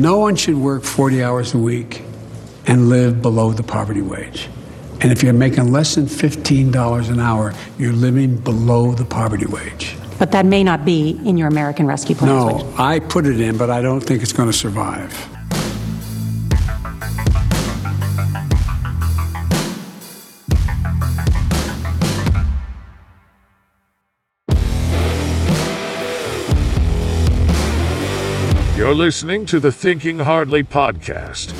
No one should work 40 hours a week and live below the poverty wage. And if you're making less than $15 an hour, you're living below the poverty wage. But that may not be in your American Rescue Plan. No, I put it in, but I don't think it's going to survive. You're listening to the Thinking Hardly podcast.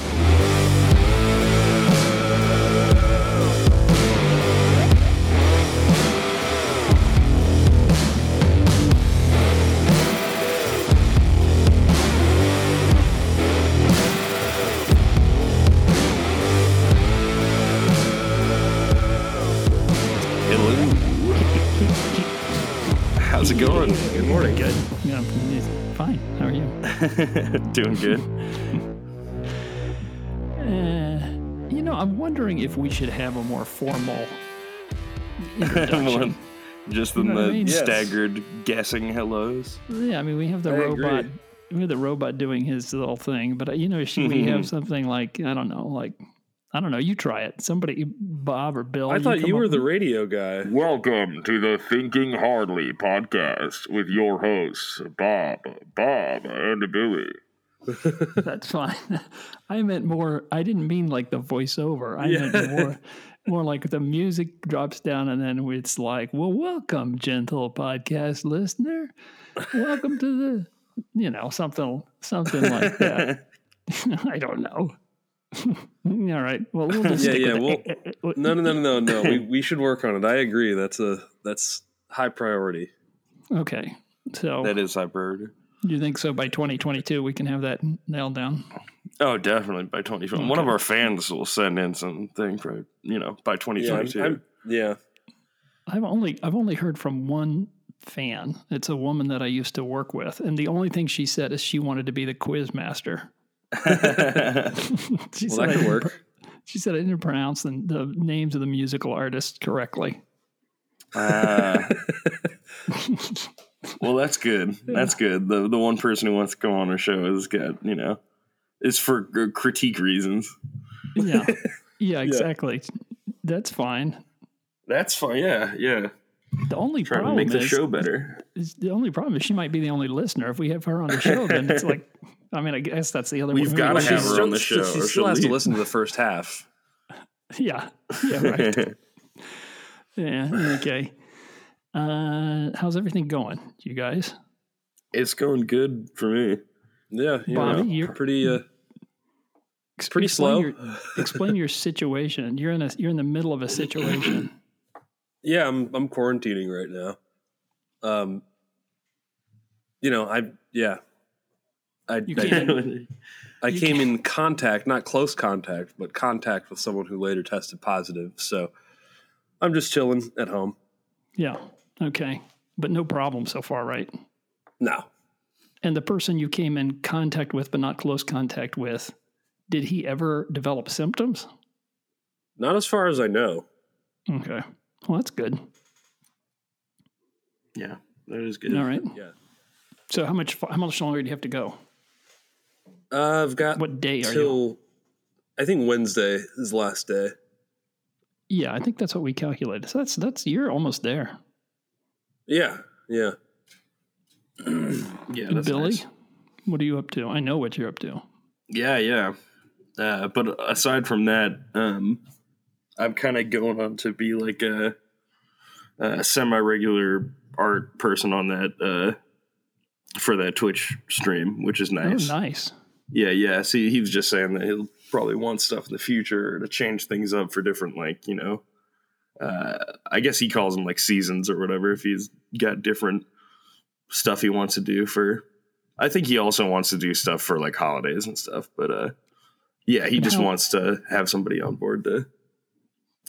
Hello. How's it going? Good morning. Good. Yeah, fine. How are you? Doing good. Uh, you know, I'm wondering if we should have a more formal introduction. Well, Just in know what I the mean? Yes. staggered guessing hellos. yeah, I mean, we have the I robot. agree. We have the robot doing his little thing, but uh, you know, should we have something like I don't know, like I don't know. You try it. Somebody, Bob or Bill. I thought come you were the with- radio guy. Welcome to the Thinking Hardly podcast with your hosts, Bob, Bob, and Billy. That's fine. I meant more. I didn't mean like the voiceover. I Yeah. meant more, more like the music drops down and then it's like, "Well, welcome, gentle podcast listener. Welcome to the, you know, something, something like that." I don't know. All right. Well, we'll just Yeah, stick yeah, with it. No, no, no, no, no. we we should work on it. I agree. That's a that's high priority. Okay. So, That is hyperbole. do you think so? By 2022, we can have that nailed down. Oh, definitely by 2020. One of our fans will send in something for, you know, by Yeah, 2022. I'm, I'm, yeah. I've only I've only heard from one fan. It's a woman that I used to work with, and the only thing she said is she wanted to be the quiz master. she Well, said that I could didn't work. She said I didn't pronounce the, the names of the musical artists correctly. Ah. well, that's good. That's good. The the one person who wants to come on our show is good. you know, it's for uh, critique reasons. Yeah, yeah, exactly. That's fine. That's fine. Yeah, yeah. The only Trying to problem make the is, show better. is the only problem is she might be the only listener. If we have her on the show, then it's like, I mean, I guess that's the other. We've gotta Well, have her on the show, She or still she'll has to listen to the first half. Yeah, yeah, right. yeah, okay. Uh, how's everything going, you guys? it's going good for me. Yeah, you Bobby, know, you're- pretty uh, pretty Explain slow. Your, explain your situation. You're in a you're in the middle of a situation. Yeah, I'm I'm quarantining right now. Um, you know, I yeah, I You can't. I you came can't- in contact, not close contact, but contact with someone who later tested positive. So I'm just chilling at home. Yeah. Okay. But no problem so far, right? No, And the person you came in contact with, but not close contact with, did he ever develop symptoms? not as far as I know. Okay. Well, that's good. Yeah, that is good. All right. Yeah, So how much how much longer do you have to go? Uh, I've got What day are you? I think Wednesday is the last day. Yeah, I think that's what we calculated. So that's that's you're almost there. Yeah, yeah. Yeah, that's Billy, nice. what are you up to? I know what you're up to. Yeah, yeah. Uh, but aside from that, um, I'm kind of going on to be like a, a semi-regular art person on that uh, for that Twitch stream, which is nice. Oh, nice. Yeah, yeah. See, he was just saying that he'll probably want stuff in the future to change things up for different, like you know. Uh, I guess he calls them like seasons or whatever. If he's got different stuff he wants to do for, I think he also wants to do stuff for like holidays and stuff. But uh, yeah, he just How- wants to have somebody on board to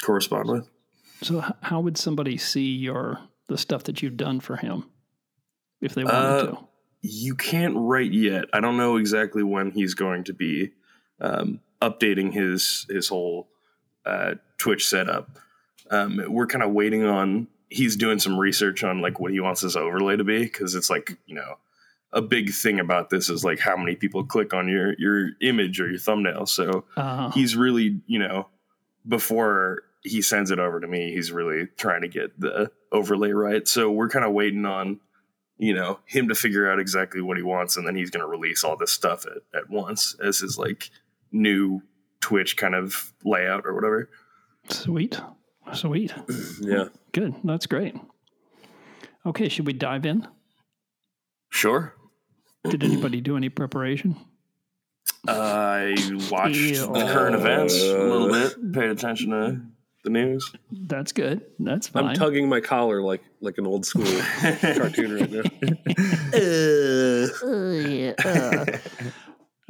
correspond with. So how would somebody see your the stuff that you've done for him if they wanted Uh, to? You can't write yet. I don't know exactly when he's going to be um, updating his his whole uh, Twitch setup. Um, we're kind of waiting on. He's doing some research on like what he wants his overlay to be because it's like you know a big thing about this is like how many people click on your your image or your thumbnail. So Uh, he's really, you know, before he sends it over to me, he's really trying to get the overlay right. So we're kind of waiting on, you know, him to figure out exactly what he wants, and then he's going to release all this stuff at, at once as his like new Twitch kind of layout or whatever. sweet, sweet, Yeah. good. That's great. Okay, should we dive in? Sure. Did anybody do any preparation? I watched Ew. the current events a little bit, paid attention to the news. That's good. That's fine. I'm tugging my collar like like an old school cartoon right now.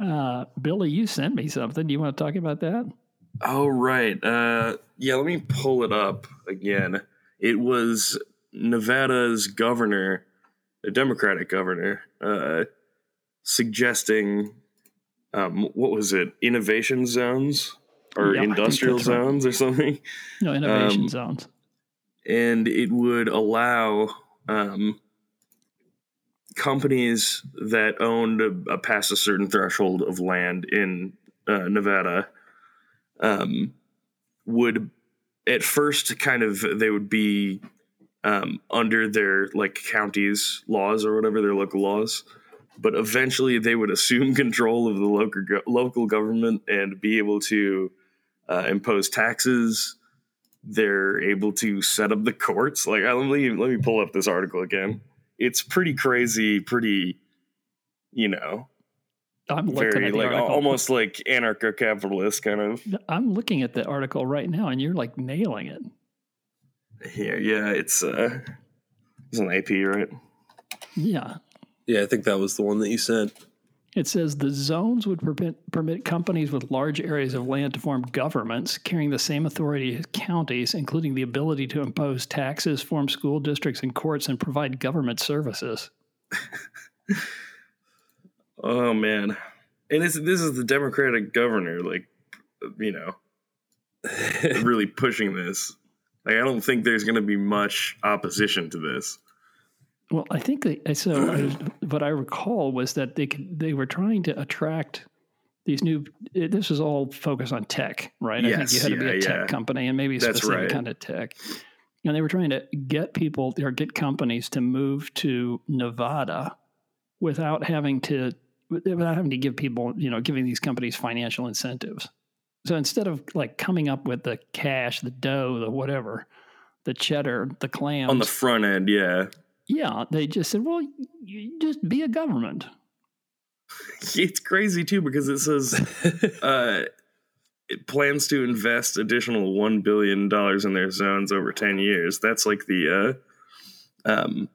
uh, Billy, you sent me something. Do you want to talk about that? Oh right. Uh yeah, let me pull it up again. It was Nevada's governor, a Democratic governor, uh suggesting um what was it? Innovation zones or Yeah, industrial that's right. zones or something. No innovation Um, zones. and it would allow um, companies that owned a, a past a certain threshold of land in uh, Nevada um, would at first kind of they would be um, under their like counties laws or whatever their local laws but eventually they would assume control of the local go- local government and be able to uh, impose taxes they're able to set up the courts. Like, let me let me pull up this article again. It's pretty crazy, pretty, you know, I'm looking very at like article. almost like anarcho-capitalist kind of. I'm looking at the article right now, and you're like nailing it. Yeah, yeah. It's uh, it's an AP, right? Yeah. Yeah, I think that was the one that you sent. It says the zones would permit, permit companies with large areas of land to form governments carrying the same authority as counties, including the ability to impose taxes, form school districts and courts, and provide government services. Oh man, and it's this is the Democratic governor, like, you know, really pushing this. Like, I don't think there's going to be much opposition to this. Well, I think they, so. I, what I recall was that they could, they were trying to attract these new. it- This was all focused on tech, right? I think you Yes, had to be a tech yeah. company and maybe a That's specific right. kind of tech. And they were trying to get people or get companies to move to Nevada without having to without having to give people, you know, giving these companies financial incentives. So instead of like coming up with the cash, the dough, the whatever, the cheddar, the clams, On the front end, yeah, yeah, they just said, well, you just be a government. it's crazy too because it says uh, it plans to invest additional one billion dollars in their zones over ten years. That's like the uh, um,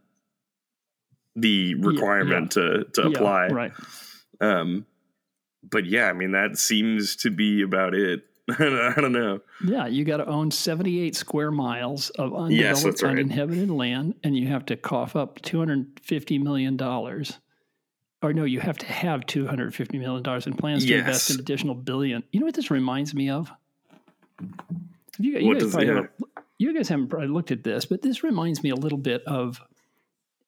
the requirement to to Yeah, apply. right. Um, but yeah, I mean that seems to be about it. I don't know. Yeah, you got to own 78 square miles of undeveloped, Yes, right. uninhabited land, and you have to cough up $250 million. Or no, you have to have $250 million in plans to invest an additional billion. You know what this reminds me of? You, you guys does- yeah. haven't- you guys haven't probably looked at this, but this reminds me a little bit of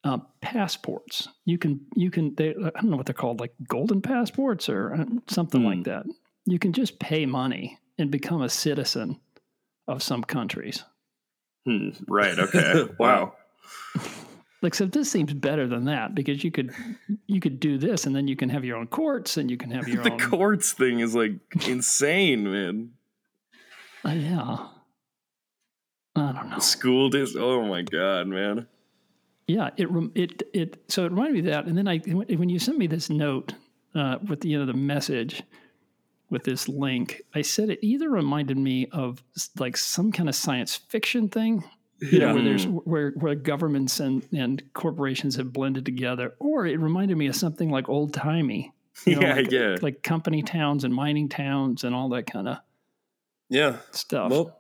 uh, passports. You can you can they, I don't know what they're called, like golden passports or uh, something Hmm. like that. You can just pay money and become a citizen of some countries. Hmm, right. Okay. wow. Like so, this seems better than that because you could you could do this and then you can have your own courts and you can have your The own. courts thing is like insane, man. Uh, yeah. I don't know. School dis. Oh my god, man. Yeah, it it it so it reminded me of that, and then I when you sent me this note uh, with the, you know the message with this link, I said it either reminded me of like some kind of science fiction thing, you know, where there's where where governments and and corporations have blended together, or it reminded me of something like old timey, yeah, like, yeah. like company towns and mining towns and all that kind of Yeah. stuff. Well,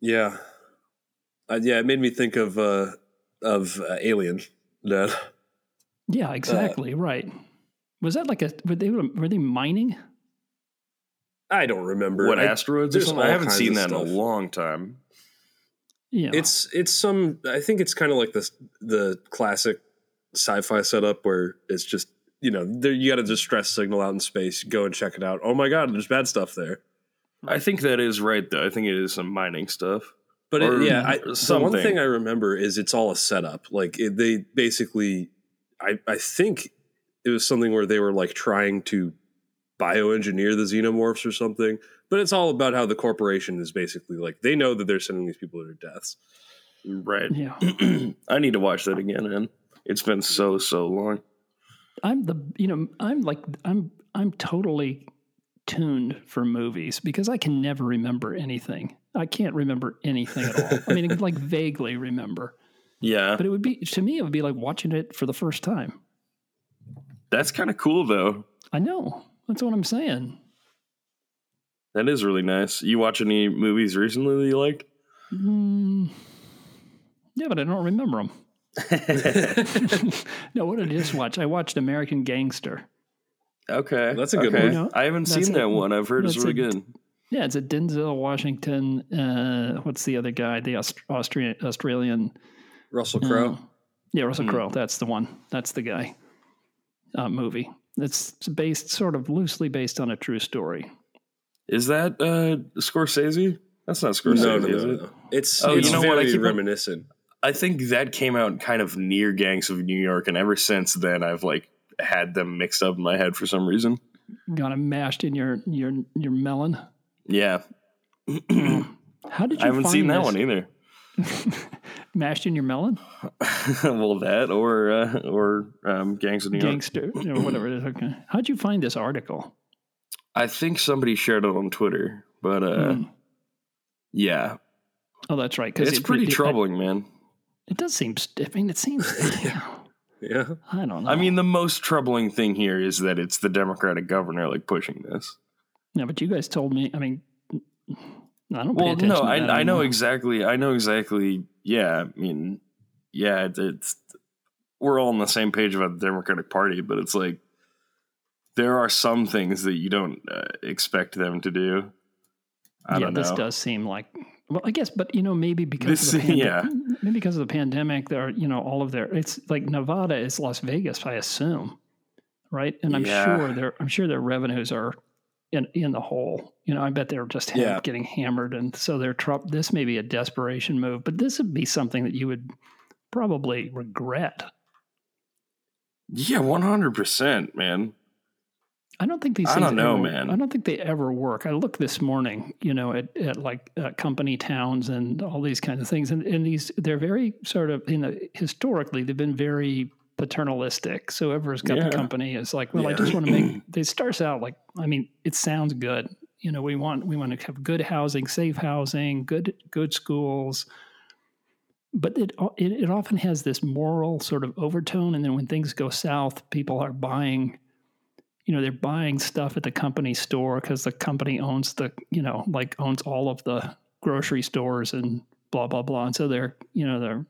yeah. Uh, yeah, it made me think of uh, of uh, Alien. That yeah, exactly right. Was that like a were they were they mining? I don't remember. what I- asteroids or something? I haven't seen of that in a long time. Yeah, It's it's some. I think it's kind of like this the classic sci-fi setup where it's just you know there you got a distress signal out in space. Go and check it out. Oh my god, there's bad stuff there. I think that is right though. I think it is some mining stuff. But it, yeah, I, the one thing I remember is it's all a setup. Like it, they basically, I I think it was something where they were like trying to bioengineer the xenomorphs or something. But it's all about how the corporation is basically like they know that they're sending these people to their deaths. Right. Yeah. I need to watch that again, man. It's been so so long. I'm the you know I'm like I'm I'm totally tuned for movies because I can never remember anything. I can't remember anything at all. I mean, like vaguely remember, Yeah, but it would be to me it would be like watching it for the first time. That's kind of cool though. I know that's what I'm saying. That is really nice. You watch any movies recently that you liked? Mm, yeah, but I don't remember them. no, what did I just watch? I watched American Gangster. Okay, That's a good okay. one. I haven't That's seen a- that one. I've heard it's really a- good. Yeah, it's a Denzel Washington. Uh, what's the other guy? The Aust- Austrian Australian. Russell Crowe. uh, yeah, Russell Hmm. Crowe. That's the one. That's the guy. Uh, movie. It's based sort of loosely based on a true story. Is that uh Scorsese? That's not Scorsese, no, no, is it? no. It's Oh, you it's know what? I very keep on- reminiscent. I think that came out kind of near Gangs of New York, and ever since then, I've like had them mixed up in my head for some reason. Got it mashed in your your your melon. Yeah, How did you? I haven't find seen that one either. Mashed in your melon, well, that or uh, or um, Gangs of New York. gangster, or whatever it is. Okay. How'd you find this article? I think somebody shared it on Twitter, but uh, Hmm. yeah, Oh, that's right. Because it's pretty troubling, man. It does seem. I mean, it seems. Yeah. I don't know. I mean, the most troubling thing here is that it's the Democratic governor like pushing this. yeah, but you guys told me. I mean, I don't. Well, no, I I know anymore. exactly. I know exactly. Yeah, I mean, yeah, it's, it's we're all on the same page about the Democratic Party, but it's like there are some things that you don't uh, expect them to do. I yeah, don't know. this does seem like. Well, I guess, but you know, maybe because This- of the pande- yeah. maybe because of the pandemic, there, are, you know, all of their. It's like Nevada is Las Vegas, I assume, right? And I'm Yeah. sure their, I'm sure their revenues are in in the hole. You know, I bet they're just Yeah. getting hammered, and so they're. Tr- this may be a desperation move, but this would be something that you would probably regret. Yeah, one hundred percent, man. I don't think these. I don't know, ever- man. I don't think they ever work. I looked this morning, you know, at, at like uh, company towns and all these kinds of things, and, and these they're very sort of you know historically they've been very paternalistic. So whoever's got Yeah. the company is like, well, I just want to make. It starts out like, I mean, it sounds good. You know, we want we want to have good housing, safe housing, good good schools. But it, it it often has this moral sort of overtone, and then when things go south, people are buying you know they're buying stuff at the company store because the company owns the you know like owns all of the grocery stores and blah blah blah and so they're you know their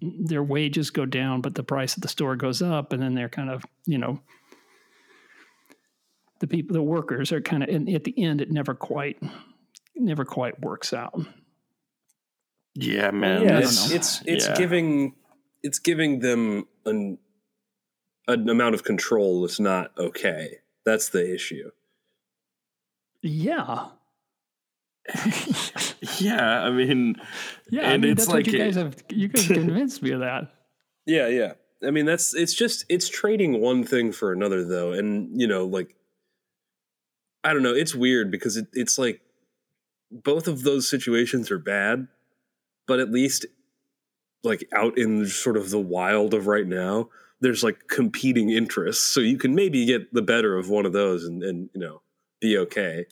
their wages go down but the price of the store goes up and then they're kind of you know the people the workers are kind of and at the end it never quite never quite works out Yeah, man. yeah, it's it's it's Yeah. giving it's giving them an an amount of control that's not okay. That's the issue. yeah yeah. I mean, yeah I And mean, it's like you guys have you guys convinced me of that Yeah, yeah. I mean, that's it's just it's trading one thing for another, though, and you know, like I don't know, it's weird because it, it's like both of those situations are bad, but at least like out in sort of the wild of right now, there's like competing interests, so you can maybe get the better of one of those and and you know be okay.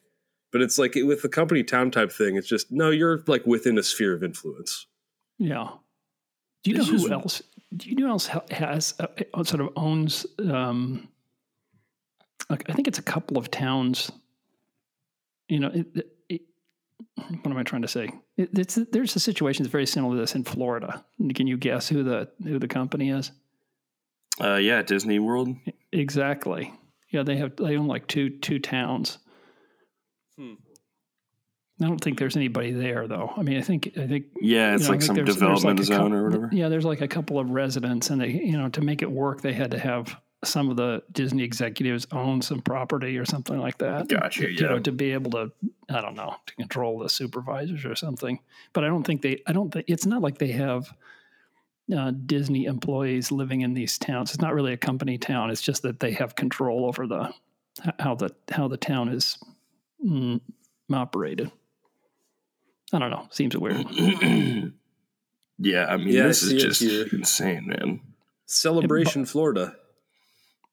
But it's like with the company town type thing, it's just no, you're like within a sphere of influence. Yeah. Do you know This who is- else? Do you know who else has uh, uh, sort of owns? Um, like I think it's a couple of towns. You know, it, it, it- what am I trying to say? It, it's there's a situation that's very similar to this in Florida. Can you guess who the who the company is? uh, yeah, Disney World. Exactly. Yeah, they have they own like two two towns. Hmm. I don't think there's anybody there though. I mean, I think I think Yeah, it's you know, like some there's- there's development like a zone cou- or whatever. Yeah, there's like a couple of residents, and they, you know, to make it work, they had to have some of the Disney executives own some property or something like that. Gotcha, You know, to be able to, I don't know, to control the supervisors or something. But I don't think they, I don't think it's not like they have uh, Disney employees living in these towns. It's not really a company town. It's just that they have control over the how the how the town is mm, operated. I don't know. Seems weird. yeah, I mean, Yeah, this see is just here. insane, man. Celebration, Florida.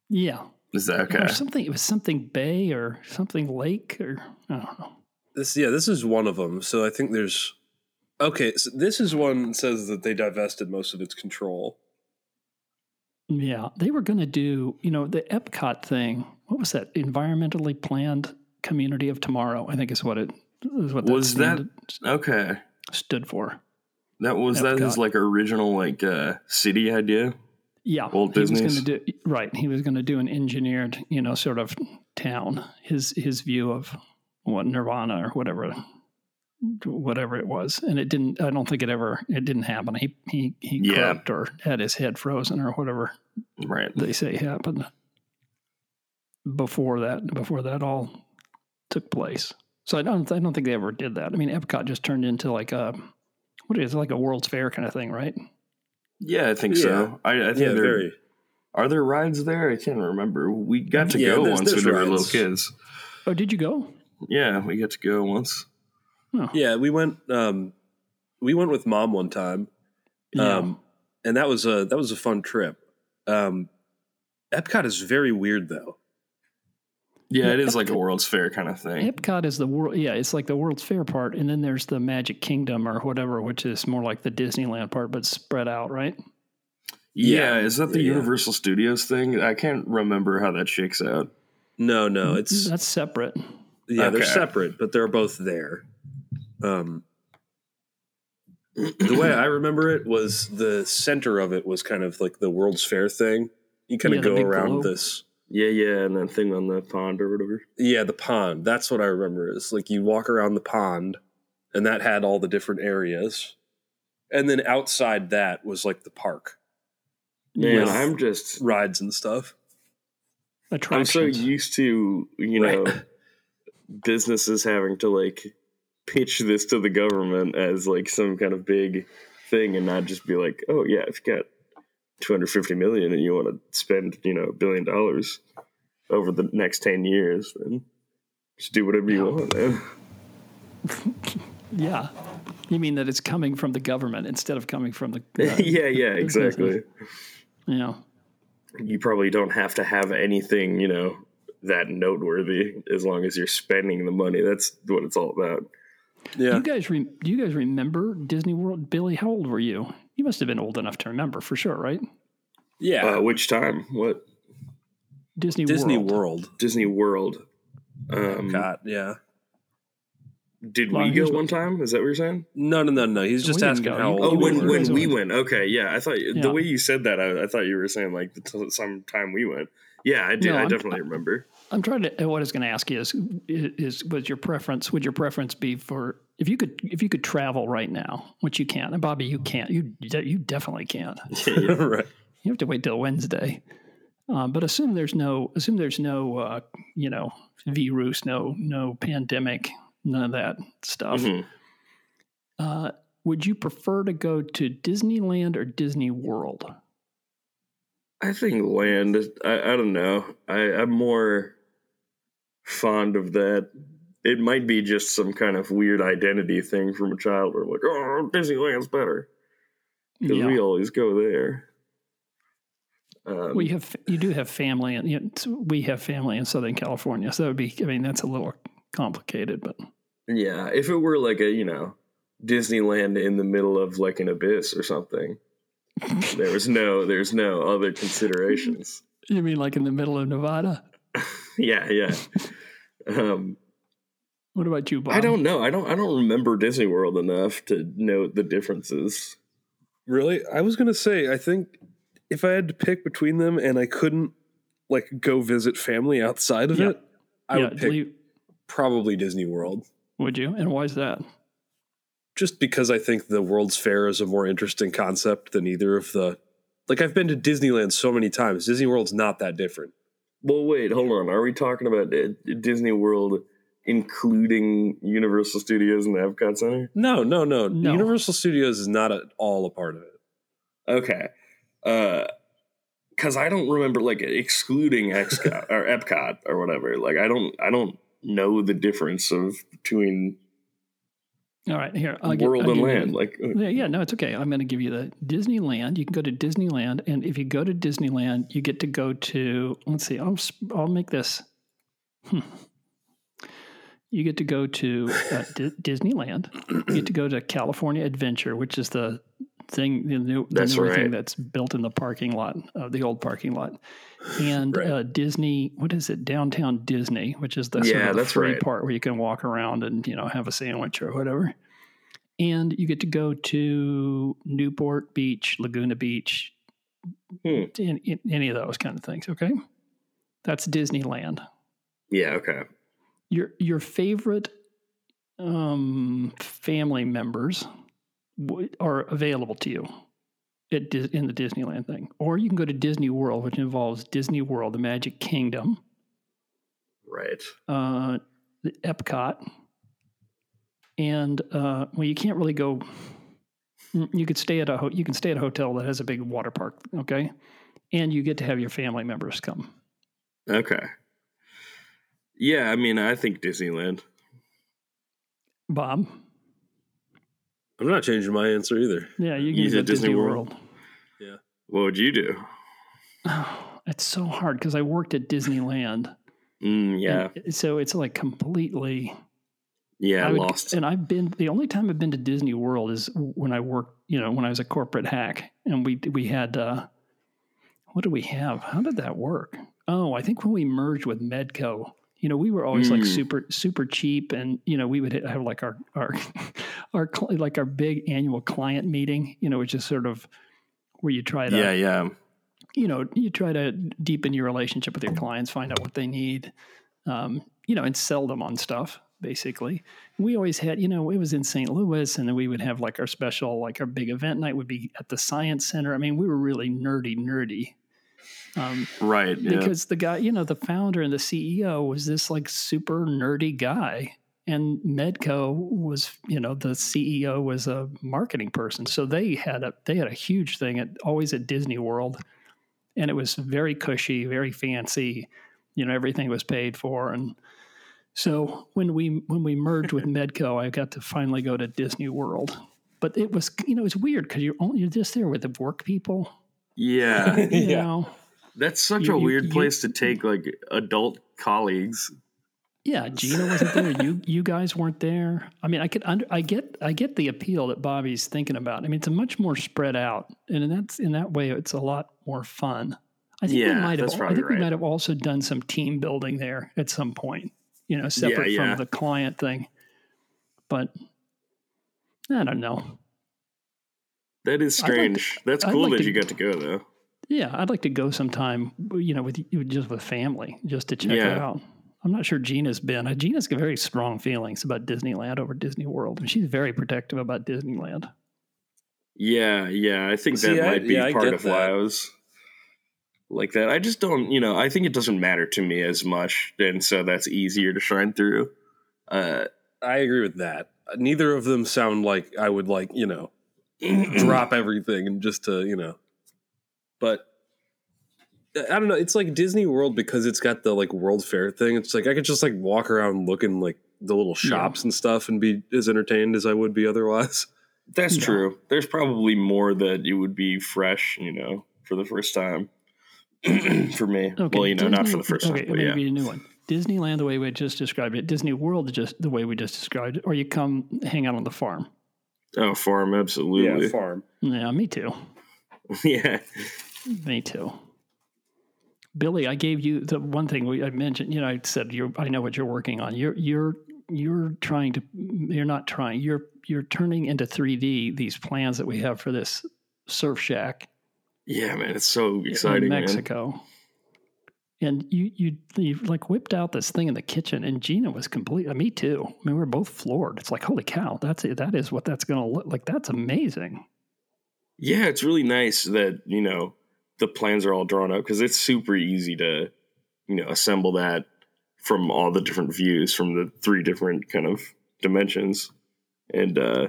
Yeah. Is that okay? Or something. It was something bay or something lake or I don't know. This yeah, this is one of them. So I think there's okay. So this is one that says that they divested most of its control. Yeah, they were going to do. You know, the Epcot thing. What was that? Environmentally planned community of tomorrow. I think is what it is. What Was that- okay. stood for? That was that his like original like uh city idea. Yeah, Walt he was going to do right. He was going to do an engineered, you know, sort of town. His his view of what Nirvana or whatever, whatever it was, and it didn't. I don't think it ever. It didn't happen. He he he Yeah. or had his head frozen or whatever Right. they say happened before that. Before that all took place. So I don't. I don't think they ever did that. I mean, Epcot just turned into like a what is it, like a World's Fair kind of thing, right? Yeah, I think Yeah. so. I, I think Yeah, there very. are there rides there. I can't remember. We got to Yeah, go there's- once there's when we were little kids. Oh, did you go? Yeah, we got to go once. Yeah, we went. Um, we went with mom one time, um, and that was a that was a fun trip. Um, Epcot is very weird though. Yeah, Yeah, it is like a World's Fair kind of thing. Epcot is the world. Yeah, it's like the World's Fair part, and then there's the Magic Kingdom or whatever, which is more like the Disneyland part, but spread out, right? Yeah, Yeah. is that the Yeah. Universal Studios thing? I can't remember how that shakes out. No, no, it's That's separate. yeah, they're separate, but they're both there. Um, the way I remember it was the center of it was kind of like the World's Fair thing. You kind Yeah, of go around globe. this. Yeah, yeah, and that thing on the pond or whatever. Yeah, the pond. That's what I remember. Is like you walk around the pond, and that had all the different areas, and then outside that was like the park Man, With I'm just rides and stuff. I'm so used to, you know, Right. businesses having to like pitch this to the government as like some kind of big thing and not just be like, oh yeah, if you got 250 million and you want to spend, you know, a billion dollars over the next 10 years, then just do whatever you want, man. yeah. You mean that it's coming from the government instead of coming from the. uh, yeah, yeah, exactly. yeah. You probably don't have to have anything, you know, that noteworthy as long as you're spending the money. That's what it's all about. Do Yeah, you guys re- do you guys remember Disney World? Billy, how old were you? You must have been old enough to remember for sure, right? yeah. Uh, which time? What? Disney, Disney World. World. Disney World. Um, God, yeah. Did Well, we go one time? Is that what you're saying? No, no, no, no. He's just asking go. how old. Oh, we when were. were. when we went. went. Okay, yeah. I thought Yeah. the way you said that, I, I thought you were saying like the t- some time we went. Yeah, I did. No, I I'm- definitely remember. I'm trying to. What I was going to ask you is, is was your preference? Would your preference be for if you could if you could travel right now, which you can't, and Bobby, you can't. You you definitely can't. right. You have to wait till Wednesday. Uh, but assume there's no assume there's no uh, you know virus, no no pandemic, none of that stuff. Mhm. Uh, would you prefer to go to Disneyland or Disney World? I think land. I, I don't know. I, I'm more fond of that. It might be just some kind of weird identity thing from a child. Where like, oh, Disneyland's better because Yeah. we always go there. Um, We have you do have family, and you know, we have family in Southern California, so that would be. I mean, that's a little complicated, but Yeah, if it were like a, you know, Disneyland in the middle of like an abyss or something. there was no there's no other considerations. you mean like in the middle of Nevada? Yeah, yeah. Um What about you, Bob? I don't know. I don't I don't remember Disney World enough to note the differences. Really? I was gonna say, I think if I had to pick between them and I couldn't like go visit family outside of Yeah. it, I yeah, would pick leave- probably Disney World. Would you? And why is that? Just because I think the World's Fair is a more interesting concept than either of the. Like I've been to Disneyland so many times. Disney World's not that different. Well, wait, hold on. Are we talking about uh, Disney World including Universal Studios and the Epcot Center? No, no, no. No. Universal Studios is not at all a part of it. Okay. Uh cuz I don't remember like excluding Epcot or Epcot or whatever. Like I don't I don't know the difference of between All right, here. I'll gi- world I'll and give you- land. Like uh, Yeah, yeah, no, it's okay. I'm going to give you the Disneyland. You can go to Disneyland, and if you go to Disneyland, you get to go to. Let's see. I'll s- I'll make this. Hmm. You get to go to uh, Di- Disneyland. You get to go to California Adventure, which is the thing, the new, the That's newer right. thing that's built in the parking lot, uh, the old parking lot, and Right. uh, Disney. What is it? Downtown Disney, which is the sort of the free right. part where you can walk around and you know have a sandwich or whatever and you get to go to Newport Beach, Laguna Beach, Hmm. in, in- any of those kind of things. Okay, that's Disneyland. yeah, okay. Your your favorite um, family members w- are available to you at Dis- in the Disneyland thing, or you can go to Disney World, which involves Disney World, the Magic Kingdom, Right. uh, the Epcot, and uh, well, you can't really go. You could stay at a ho- you can stay at a hotel that has a big water park, okay, and you get to have your family members come. Okay. Yeah, I mean, I think Disneyland. Bob, I'm not changing my answer either. yeah, you You can go said Disney, Disney World. World? What would you do? It's so hard because I worked at Disneyland. Mm, yeah, and so it's like completely. yeah, I would- lost. And I've been the only time I've been to Disney World is when I worked, you know, when I was a corporate hack, and we we had uh, what did we have? How did that work? Oh, I think when we merged with Medco, you know, we were always like Mm. super super cheap, and you know, we would have like our our our like our big annual client meeting, you know, which is sort of where you try to yeah, yeah. you know, you try to deepen your relationship with your clients, find out what they need, um, you know, and sell them on stuff. Basically, we always had, you know, it was in St. Louis, and then we would have like our special, like our big event night would be at the Science Center. I mean, we were really nerdy, nerdy. Um, Right. Yeah. because the guy, you know, the founder and the CEO was this like super nerdy guy. And Medco was, you know, the CEO was a marketing person. So they had a they had a huge thing at always at Disney World. And it was very cushy, very fancy. You know, everything was paid for. And so when we when we merged with Medco, I got to finally go to Disney World. But it was, you know, it's weird because you're only you're just there with the work people. yeah. You Yeah. know, That's such You- a you- weird you- place to take like adult colleagues. Yeah, Gina wasn't there. You you guys weren't there. I mean, I could under, I get I get the appeal that Bobby's thinking about. I mean, it's a much more spread out, and in that's in that way, it's a lot more fun. I think we might have. I think we might have also done some team building there at some point. You know, separate yeah. from the client thing. But I don't know. That is I'd like to- strange. That's cool like that to- you got to go though. Yeah, I'd like to go sometime. You know, with just with family, just to check it out. I'm not sure Gina's been. Uh, Gina's got very strong feelings about Disneyland over Disney World, and she's very protective about Disneyland. Yeah, yeah. I think See, that I- might be yeah, part get of why. I was like that. I just don't, you know, I think it doesn't matter to me as much, and so that's easier to shine through. Uh, I agree with that. Neither of them sound like I would like, you know, drop everything and just to, you know. But I don't know. It's like Disney World because it's got the like World Fair thing. It's like I could just like walk around looking like the little shops and stuff and be as entertained as I would be otherwise. That's Yeah. true. There's probably more that it would be fresh, you know, for the first time. for me, Okay, well, you know, not for the first okay, time, but let me yeah. a new one. Disneyland, the way we just described it. Disney World, just the way we just described it. Or you come hang out on the farm. Oh, farm, absolutely. Yeah, farm. Yeah, me too. Me too. Billy, I gave you the one thing we I mentioned. You know, I said you I know what you're working on. You're you're you're trying to. You're not trying. You're you're turning into 3D these plans that we have for this surf shack yeah, man, it's so in exciting, man. Mexico. and you you you like whipped out this thing in the kitchen, and Gina was complete. uh, Me too. I mean, we are both floored. It's like, holy cow, that's it. That is what that's going to look like. That's amazing. Yeah, it's really nice that, you know, the plans are all drawn up because it's super easy to, you know, assemble that from all the different views from the three different kind of dimensions. And uh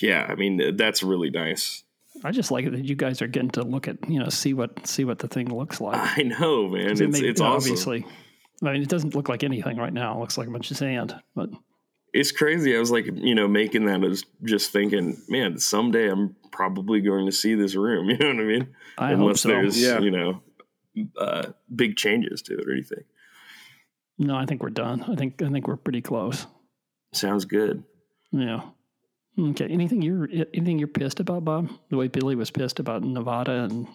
yeah, I mean that's really nice. I just like it that you guys are getting to look at you know see what see what the thing looks like. I know, man It's it it's you know, awesome. obviously. I mean, it doesn't look like anything right now. It looks like a bunch of sand, but It's crazy. I was like, you know, making that as just thinking, man, someday I'm probably going to see this room. You know what I mean? I hope Unless so. there's, Yeah. you know, uh, big changes to it or anything. no, I think we're done. I think I think we're pretty close. Sounds good. Yeah. Okay. Anything you're anything you're pissed about, Bob? The way Billy was pissed about Nevada and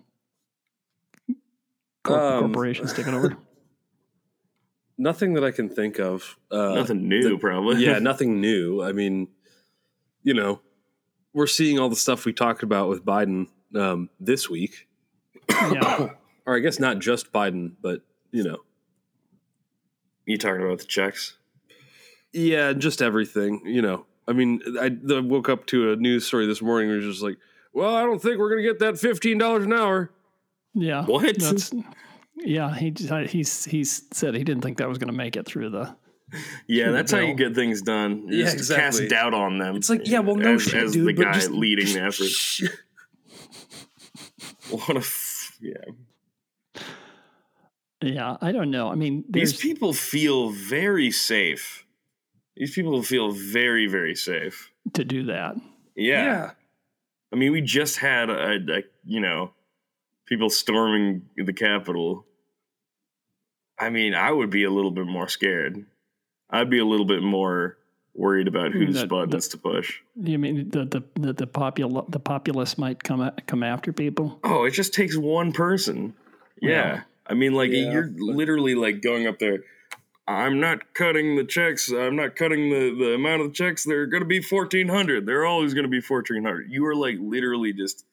corp- Um, corporations taking over. Nothing that I can think of. Uh, Nothing new, probably. yeah, nothing new. I mean, you know, we're seeing all the stuff we talked about with Biden um, this week, Yeah. or I guess not just Biden, but you know, You talking about the checks? yeah, just everything. You know, I mean, I, I woke up to a news story this morning. It was just like, well, I don't think we're gonna get that fifteen dollars an hour. Yeah. What? That's, yeah. He he's he's said he didn't think that was going to make it through the. Yeah, that's how you get things done. You Yeah, just exactly. cast doubt on them. It's like, yeah, well, no as, shit, as dude, the guy just- leading the effort. What a f- yeah. Yeah. I don't know. I mean, These people feel very safe. These people feel very very safe. to do that. Yeah. I mean, we just had a, a you know people storming the Capitol. I mean, I would be a little bit more scared. I'd be a little bit more worried about whose hmm, That- buttons to push. You mean the the the, the popul the populace might come a- come after people? Oh, it just takes one person. Yeah. Yeah. I mean, like Yeah, you're but- literally like going up there. I'm not cutting the checks. I'm not cutting the, the amount of the checks. They're going to be 1400. They're always going to be 1400. You are like literally just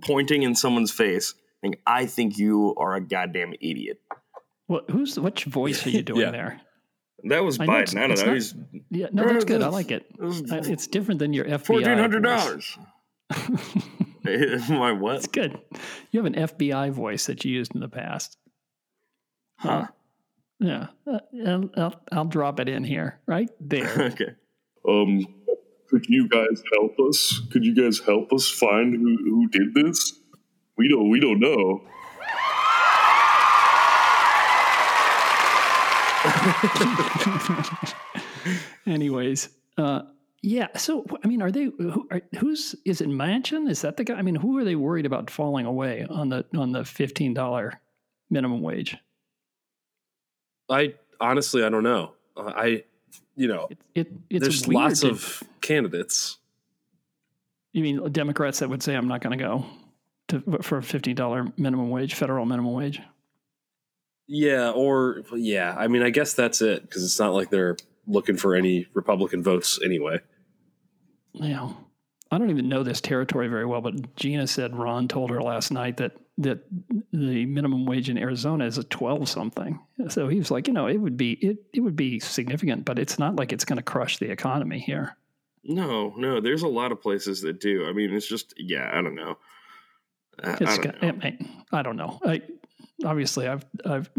pointing in someone's face and I think you are a goddamn idiot. What who's which voice are you doing Yeah. there? That was I know it's- Biden. I don't know. not- He's Yeah, no, No, that's good. I like it. it was It's different than your FBI. Fourteen hundred dollars. My what? It's good. You have an FBI voice that you used in the past. Huh? Yeah, uh, I'll, I'll, I'll drop it in here, right there. okay. Um, could you guys help us? Could you guys help us find who, who did this? We don't. We don't know. Anyways, uh, yeah. So, I mean, are they? Who, are, who's is it? Manchin? Is that the guy? I mean, who are they worried about falling away on the on the fifteen dollar minimum wage? I honestly, I don't know. Uh, I, you know, It, it it's there's lots to- of candidates. You mean Democrats that would say I'm not going to go to for a fifteen dollar minimum wage, federal minimum wage? Yeah, or yeah, I mean, I guess that's it because it's not like they're looking for any Republican votes anyway. Yeah. I don't even know this territory very well, but Gina said Ron told her last night that that the minimum wage in Arizona is a twelve something. So he was like, you know, it would be it it would be significant, but it's not like it's going to crush the economy here. No, no. There's a lot of places that do. I mean, it's just yeah. I don't know. I, I It's don't got, know. I, I don't know. I obviously I've I've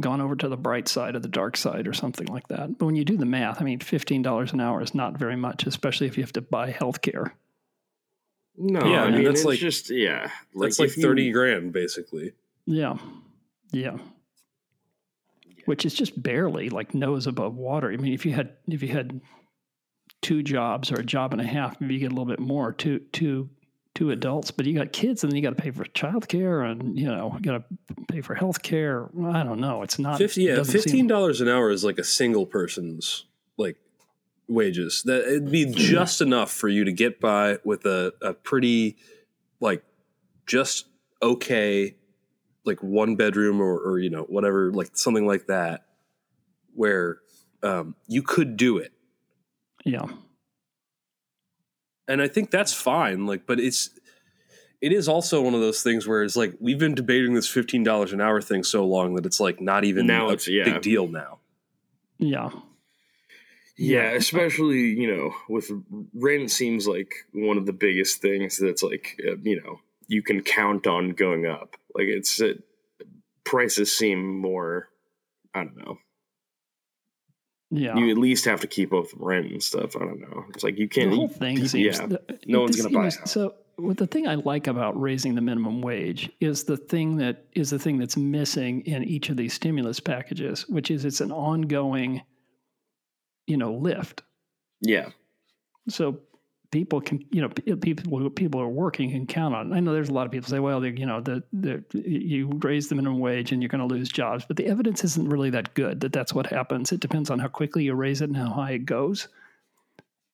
gone over to the bright side of the dark side or something like that. But when you do the math, I mean, fifteen dollars an hour is not very much, especially if you have to buy health care. No, Yeah, I I mean, mean that's it's like- just yeah. That's like if you- thirty grand, basically. Yeah. Yeah. Which is just barely like nose above water. I mean, if you had if you had two jobs or a job and a half, maybe you get a little bit more. Two two two adults, but you got kids and then you got to pay for childcare and you know, you got to pay for health care. I don't know. It's not Fifty, yeah, doesn't fifteen seem- dollars an hour is like a single person's like wages. That it'd be just enough for you to get by with a, a pretty like just okay like one bedroom or, or you know whatever like something like that where um, you could do it Yeah. And I think that's fine. Like, but it's it is also one of those things where it's like we've been debating this fifteen dollars an hour thing so long that it's like not even Now a it's- yeah. big deal now. Yeah. Yeah, especially you know with rent seems like one of the biggest things that's like uh, you know you can count on going up. Like it's uh, prices seem more. I don't know. Yeah. You at least have to keep up with rent and stuff. I don't know. It's like you can't. the whole thing people- seems yeah. the- no one's buy know, a house. So, what the thing I like about raising the minimum wage is the thing that is the thing that's missing in each of these stimulus packages, which is it's an ongoing, you know, lift. Yeah. So people can, you know, people who people are working can count on. I know there's a lot of people say, well, you know, the, the you raise the minimum wage and you're going to lose jobs, but the evidence isn't really that good that that's what happens. It depends on how quickly you raise it and how high it goes.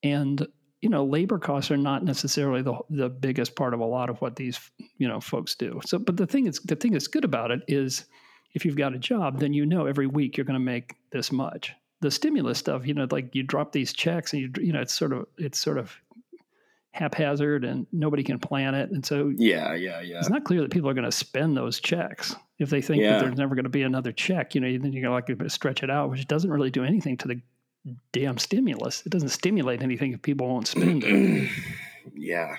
And you know, labor costs are not necessarily the the biggest part of a lot of what these you know folks do. So, but the thing is, the thing that's good about it is, if you've got a job, then you know every week you're going to make this much. The stimulus stuff, you know, like you drop these checks and you you know, it's sort of it's sort of haphazard and nobody can plan it, and so Yeah. Yeah. Yeah. it's not clear that people are going to spend those checks if they think Yeah. that there's never going to be another check. You know, then you're going to like stretch it out, which doesn't really do anything to the damn stimulus. It doesn't stimulate anything if people won't spend it. yeah.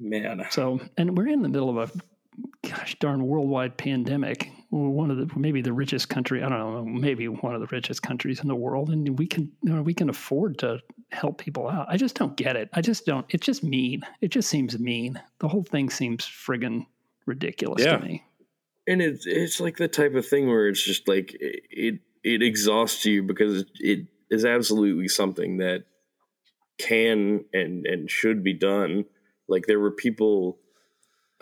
Man. So, and we're in the middle of a gosh darn worldwide pandemic. We're one of the maybe the richest country. I don't know, maybe one of the richest countries in the world, and we can you know, we can afford to help people out. I just don't get it. I just don't. It's just mean. It just seems mean. The whole thing seems friggin' ridiculous Yeah. to me. and it's it's like the type of thing where it's just like it it, it exhausts you because it is absolutely something that can and and should be done like there were people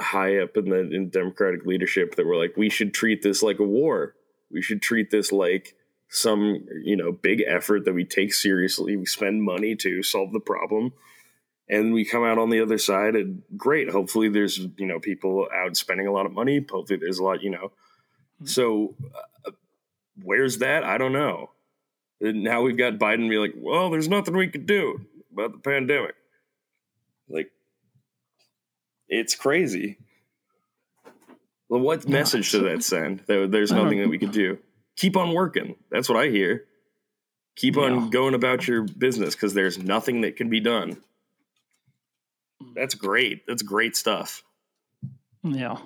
high up in the in democratic leadership that were like we should treat this like a war. We should treat this like some you know big effort that we take seriously. We spend money to solve the problem. And we come out on the other side and great hopefully there's you know people out spending a lot of money. Hopefully there's a lot you know. So uh, where's that? I don't know. And now we've got biden be like well there's nothing we could do about the pandemic. Like it's crazy well what No, message should that send there's nothing that we could do keep on working that's what i hear keep on Yeah. going about your business because there's nothing that can be done that's great that's great stuff Yeah.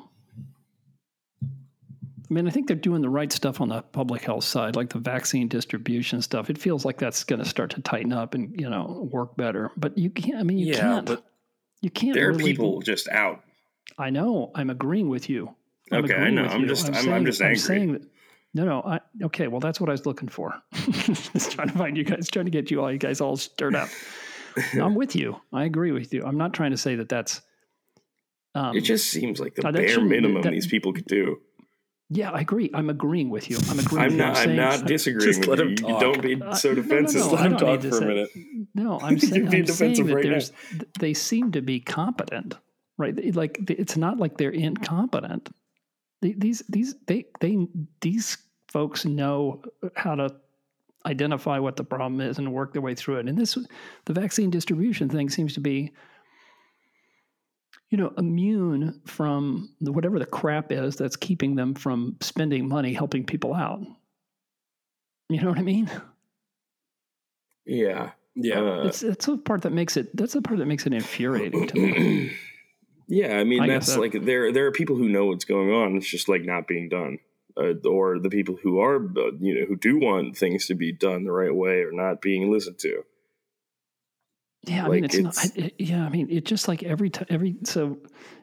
I mean, I think they're doing the right stuff on the public health side, like the vaccine distribution stuff. It feels like that's going to start to tighten up and you know work better. But you can't. I mean, you Yeah, can't. but you can't. there are really- people just out I know. I'm agreeing with you. I'm Okay, I know. I'm you. just- I'm- I'm saying- just angry. saying that, no, no. I, okay, well, that's what I was looking for. just trying to find you guys, trying to get you all, you guys all stirred up. I'm with you. I agree with you. I'm not trying to say that that's. Um, it just seems like the Uh, bare minimum that- these people could do yeah, I agree. I'm agreeing with you. I'm agreeing. i'm with you. not i'm saying- not disagreeing Just with let you him talk. don't be Uh, so no, no, defensive no, Let him talk need to for a minute. No, I'm You're saying, being I'm saying defensive that right now. there's, they seem to be competent, right? Like it's not like they're incompetent. These these they they these folks know how to identify what the problem is and work their way through it. And this the vaccine distribution thing seems to be you know immune from the, whatever the crap is that's keeping them from spending money helping people out. You know what I mean? yeah yeah, Uh, It's that's the part that makes it. That's the part that makes it infuriating to me. yeah i mean I that's guess that- like there there are people who know what's going on it's just like not being done uh, or the people who are uh, you know who do want things to be done the right way are not being listened to Yeah, I Like, mean, it's, not. I, yeah, I mean, it's just like every time. Every so,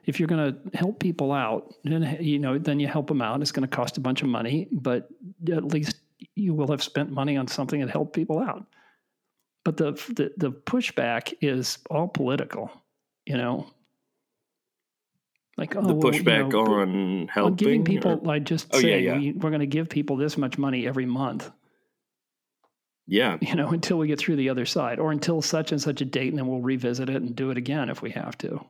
if you're going to help people out, then you know, then you help them out. It's going to cost a bunch of money, but at least you will have spent money on something that helped people out. But the the, the pushback is all political. You know, like oh, the well, you pushback know, on helping on giving people or- like just Oh, yeah, saying yeah. We, we're going to give people this much money every month yeah. you know until we get through the other side or until such and such a date and then we'll revisit it and do it again if we have to.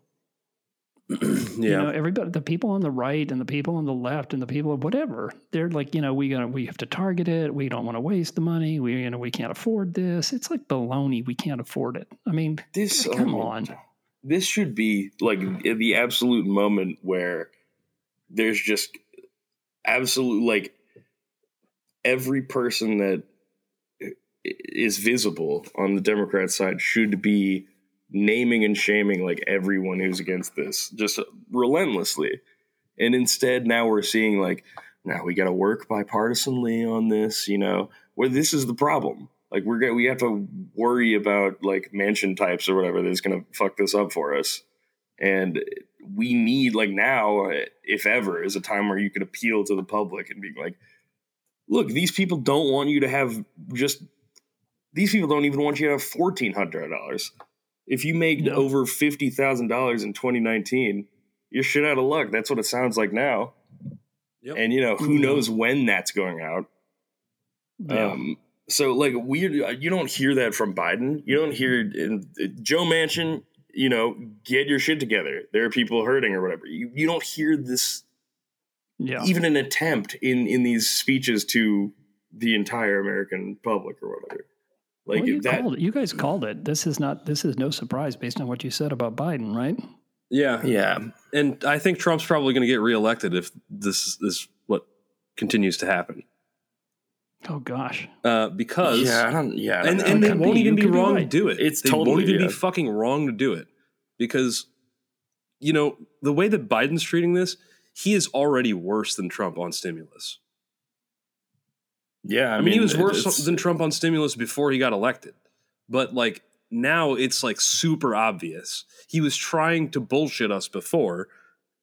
You yeah. know everybody the people on the right and the people on the left and the people of whatever they're like you know we gonna we have to target it. We don't want to waste the money. We you know we can't afford this. It's like baloney. We can't afford it. I mean this oh come oh, on. This should be like mm. the absolute moment where there's just absolute like every person that is visible on the Democrat side should be naming and shaming like everyone who's against this just relentlessly. And instead, now we're seeing like, now we got to work bipartisanly on this, you know, where this is the problem. Like we're gonna, we have to worry about like Manchin types or whatever that's going to fuck this up for us. And we need like now, if ever, is a time where you could appeal to the public and be like, look, these people don't want you to have just these people don't even want you to have fourteen hundred dollars. If you make no. over fifty thousand dollars in twenty nineteen, you're shit out of luck. That's what it sounds like now. Yep. And you know who mm-hmm. knows when that's going out. Yeah. Um, so like we, you don't hear that from Biden. You don't hear in, Joe Manchin. You know, get your shit together. There are people hurting or whatever. You you don't hear this. Yeah. Even an attempt in in these speeches to the entire American public or whatever. Like well, you, that, called it. you guys called it. This is not. This is no surprise based on what you said about Biden, right? Yeah, yeah. And I think Trump's probably going to get reelected if this is what continues to happen. Oh gosh. Uh, because yeah, I don't, yeah, and and they won't be, even be wrong right. to do it. It's they totally won't even yeah. be fucking wrong to do it because you know the way that Biden's treating this, he is already worse than Trump on stimulus. Yeah, I, I mean, mean, he was worse than Trump on stimulus before he got elected, but like now it's like super obvious. He was trying to bullshit us before,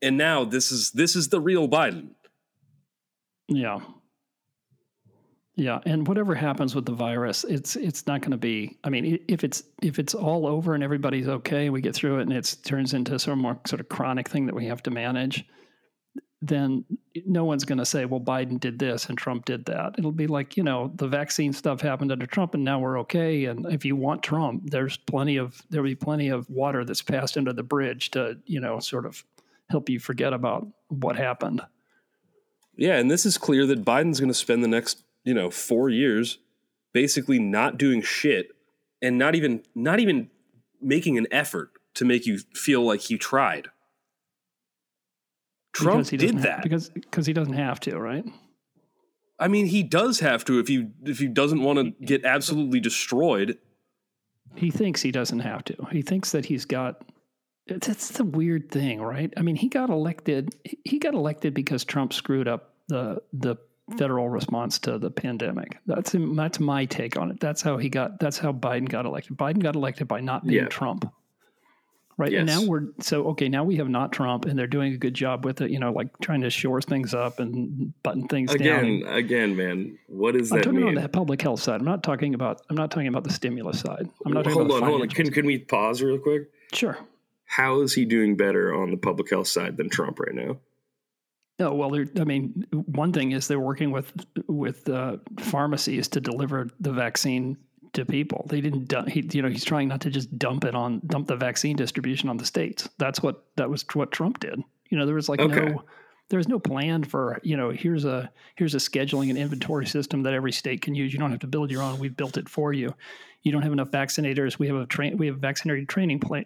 and now this is this is the real Biden. Yeah. Yeah, and whatever happens with the virus, it's it's not going to be. I mean, if it's if it's all over and everybody's okay, we get through it, and it turns into sort of more sort of chronic thing that we have to manage then no one's going to say, well, Biden did this and Trump did that. It'll be like, you know, the vaccine stuff happened under Trump and now we're okay. And if you want Trump, there's plenty of, there'll be plenty of water that's passed under the bridge to, you know, sort of help you forget about what happened. Yeah. And this is clear that Biden's going to spend the next, you know, four years basically not doing shit and not even, not even making an effort to make you feel like he tried. Trump did that because because he doesn't have to, right? I mean, he does have to if he if he doesn't want to get absolutely destroyed. He thinks he doesn't have to. He thinks that he's got. That's the weird thing, right? I mean, he got elected. He got elected because Trump screwed up the the federal response to the pandemic. That's that's my take on it. That's how he got. That's how Biden got elected. Biden got elected by not being yeah. Trump right? Yes. And now we're so okay. Now we have not Trump, and they're doing a good job with it. You know, like trying to shore things up and button things again, down. Again, again, man, what is that? I'm talking mean? about the public health side. I'm not talking about. I'm not talking about the stimulus side. I'm not. hold on, hold on. Can can we pause real quick? Sure. How is he doing better on the public health side than Trump right now? No, well, I mean, one thing is they're working with with uh, pharmacies to deliver the vaccine to people. They didn't dump, he, you know, he's trying not to just dump it on, dump the vaccine distribution on the states. That's what, that was what Trump did. You know, there was like okay. no, there was no plan for, you know, here's a, here's a scheduling and inventory system that every state can use. You don't have to build your own. We've built it for you. You don't have enough vaccinators. We have a train, we have a vaccinator training plan,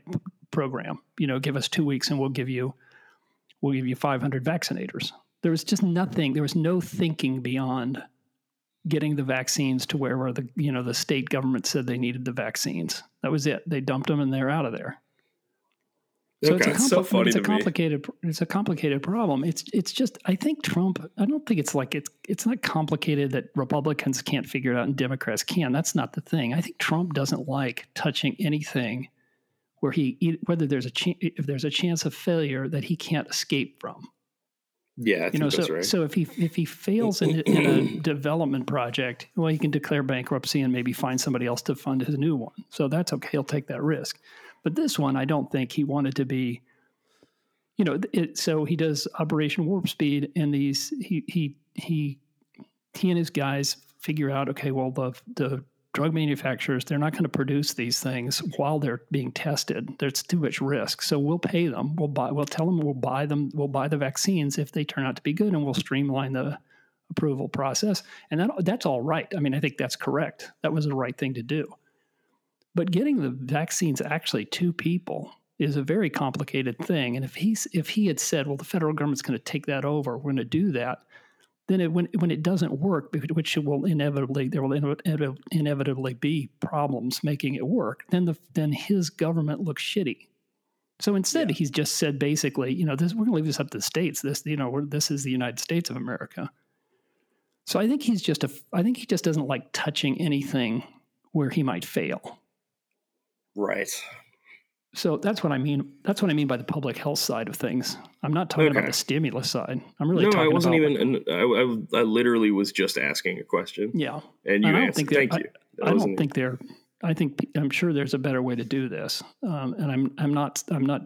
program, you know, give us two weeks and we'll give you, we'll give you 500 vaccinators. There was just nothing, there was no thinking beyond getting the vaccines to wherever the you know the state government said they needed the vaccines. That was it. They dumped them and they're out of there. So okay, it's a, compl- so funny it's a complicated me. it's a complicated problem. It's it's just I think Trump I don't think it's like it's it's not complicated that Republicans can't figure it out and Democrats can. That's not the thing. I think Trump doesn't like touching anything where he whether there's a ch- if there's a chance of failure that he can't escape from. Yeah, you know, so right. so if he if he fails in, in a development project, well, he can declare bankruptcy and maybe find somebody else to fund his new one. So that's okay. He'll take that risk. But this one, I don't think he wanted to be. You know, it, so he does Operation Warp Speed, and these he he he he and his guys figure out okay, well the the drug manufacturers they're not going to produce these things while they're being tested. There's too much risk. So we'll pay them. We'll buy we'll tell them we'll buy them we'll buy the vaccines if they turn out to be good and we'll streamline the approval process. And that that's all right. I mean i think that's correct. That was the right thing to do. But getting the vaccines actually to people is a very complicated thing. And if he's if he had said, well, the federal government's going to take that over, we're going to do that, then it, when when it doesn't work, which will inevitably there will inevitably be problems making it work, then the then his government looks shitty. So instead, yeah. he's just said basically, you know, this, we're going to leave this up to the states. This, you know, this is the United States of America. So I think he's just a. I think he just doesn't like touching anything where he might fail. Right. So that's what I mean. That's what I mean by the public health side of things. I'm not talking okay. about the stimulus side. I'm really no. I wasn't about, even. Like, I, I, I, literally was just asking a question. Yeah, and you and answered. Thank you. I, I don't think they're. I think I'm sure there's a better way to do this, um, and I'm I'm not I'm not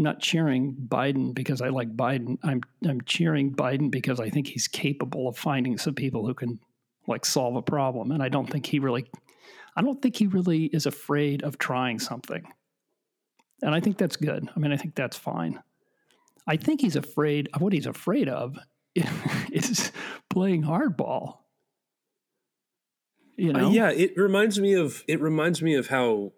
I'm not cheering Biden because I like Biden. I'm I'm cheering Biden because I think he's capable of finding some people who can like solve a problem. And I don't think he really I don't think he really is afraid of trying something. And I think that's good. I mean, I think that's fine. I think he's afraid of what he's afraid of is playing hardball. You uh, know? Uh, yeah, it reminds me of it reminds me of how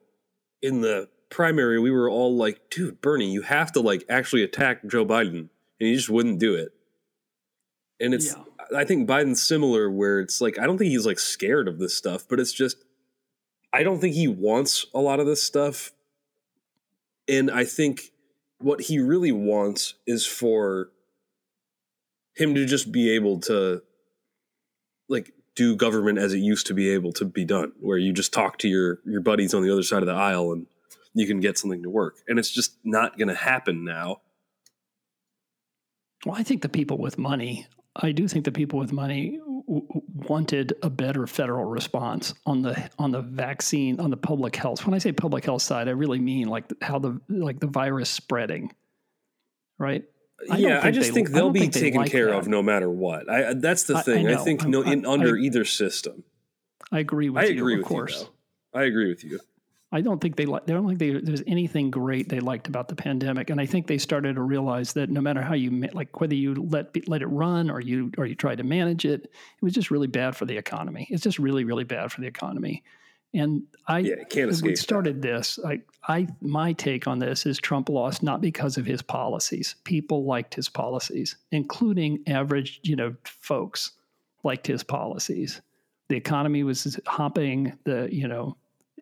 in the primary, we were all like, dude, Bernie, you have to like actually attack Joe Biden. And he just wouldn't do it. And it's, yeah. I think Biden's similar where it's like, I don't think he's like scared of this stuff, but it's just, I don't think he wants a lot of this stuff. And I think what he really wants is for him to just be able to like do government as it used to be able to be done where you just talk to your your buddies on the other side of the aisle and you can get something to work. And it's just not going to happen now. Well, I think the people with money, I do think the people with money wanted a better federal response on the on the vaccine on the public health. When I say public health side, I really mean like how the like the virus spreading, right? I yeah, I just they, think they'll be think taken like care that. of no matter what. I that's the thing. I, I think no in under either system. I agree with I you. agree of with course. you. Though. I agree with you. I don't think they like. They don't think they, there's anything great they liked about the pandemic, and I think they started to realize that no matter how you like, whether you let let it run or you or you try to manage it, it was just really bad for the economy. It's just really really bad for the economy. And I yeah, can't escape we started that. this. I I my take on this is Trump lost not because of his policies. People liked his policies, including average you know folks liked his policies. The economy was hopping. The you know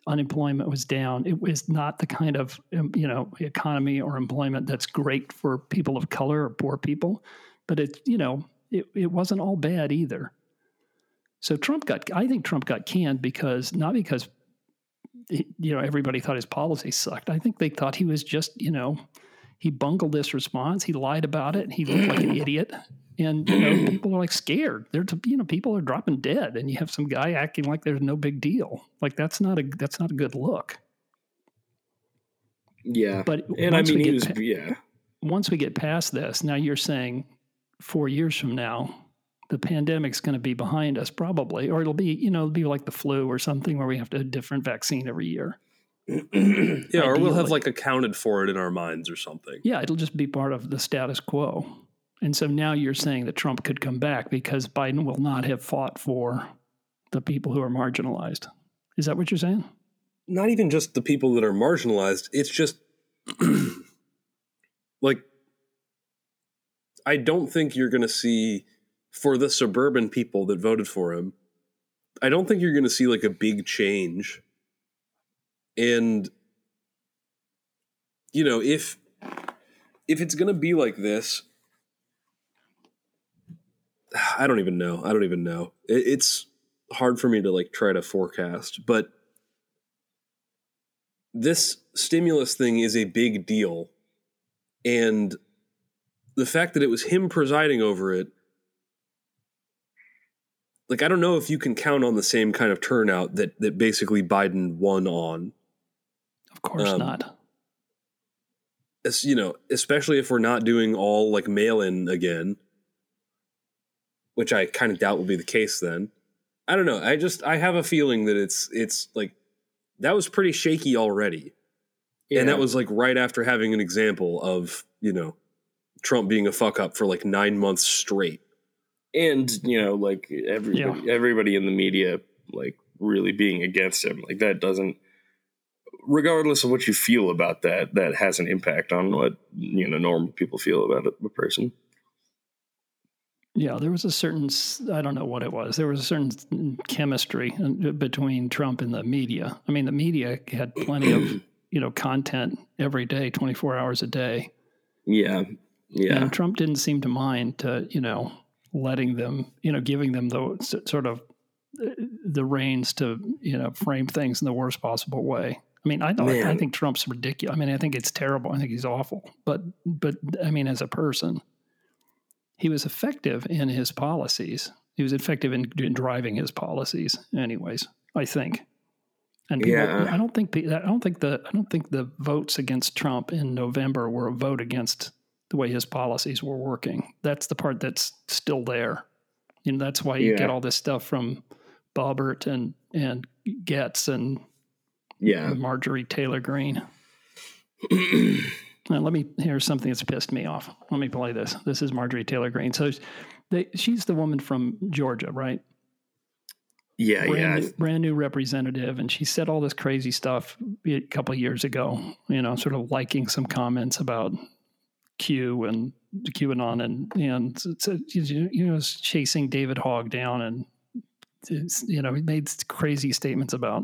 unemployment was down. It was not the kind of um, you know economy or employment that's great for people of color or poor people, but it you know it, it wasn't all bad either. So Trump got I think Trump got canned because not because you know everybody thought his policy sucked. I think they thought he was just you know he bungled this response. He lied about it. He looked like an idiot and you know people are like scared. They're you know people are dropping dead and you have some guy acting like there's no big deal. Like that's not a that's not a good look. Yeah. But and i mean was, yeah. once we get past this now you're saying four years from now the pandemic's going to be behind us probably or it'll be you know it'll be like the flu or something where we have to a different vaccine every year. Yeah or we'll have like accounted for it in our minds or something. Yeah it'll just be part of the status quo and so now you're saying that Trump could come back because Biden will not have fought for the people who are marginalized. Is that what you're saying? Not even just the people that are marginalized. It's just like I don't think you're going to see for the suburban people that voted for him. I don't think you're going to see like a big change. And you know, if if it's going to be like this, I don't even know. I don't even know. It, it's hard for me to like try to forecast, but this stimulus thing is a big deal. And the fact that it was him presiding over it, like I don't know if you can count on the same kind of turnout that that basically Biden won on. Of course um, not. As, you know, especially if we're not doing all like mail in again which I kind of doubt will be the case then. I don't know. I just I have a feeling that it's it's like that was pretty shaky already. Yeah. And that was like right after having an example of, you know, Trump being a fuck up for like 9 months straight. And, you know, like everybody yeah. everybody in the media like really being against him. Like that doesn't regardless of what you feel about that, that has an impact on what you know normal people feel about a person. Yeah, there was a certain, I don't know what it was. There was a certain chemistry uh, between Trump and the media. I mean, the media had plenty of, you know, content every day, 24 hours a day. Yeah. Yeah. And Trump didn't seem to mind to, you know, letting them, you know, giving them the sort of uh, the reins to, you know, frame things in the worst possible way. I mean, I I think Trump's ridiculous. I mean, I think it's terrible. I think he's awful. But, but I mean, as a person, he was effective in his policies. He was effective in, in driving his policies, anyways. I think. And people, yeah. I don't think I don't think the I don't think the votes against Trump in November were a vote against the way his policies were working. That's the part that's still there. You know, that's why you yeah. get all this stuff from Boebert and and Gaetz and yeah Marjorie Taylor Greene. Now, let me here's something that's pissed me off. Let me play this. This is Marjorie Taylor Greene. So they, she's the woman from Georgia, right? Yeah, brand yeah. New, brand new representative, and she said all this crazy stuff a couple of years ago. You know, sort of liking some comments about Q and QAnon, and and so, you know, chasing David Hogg down, and you know, he made crazy statements about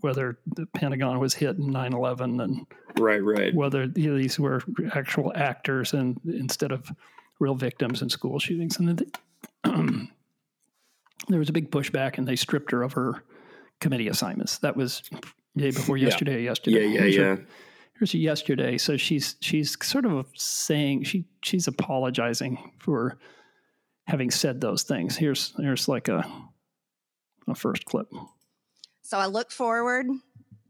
whether the Pentagon was hit in 9/11 and right, right, whether these were actual actors and instead of real victims in school shootings. And the, um, there was a big pushback, and they stripped her of her committee assignments. That was day before yesterday. Yeah. Yesterday, yeah, yeah, here's yeah. Her, here's yesterday. So she's she's sort of saying she she's apologizing for having said those things. Here's here's like a a first clip. So I look forward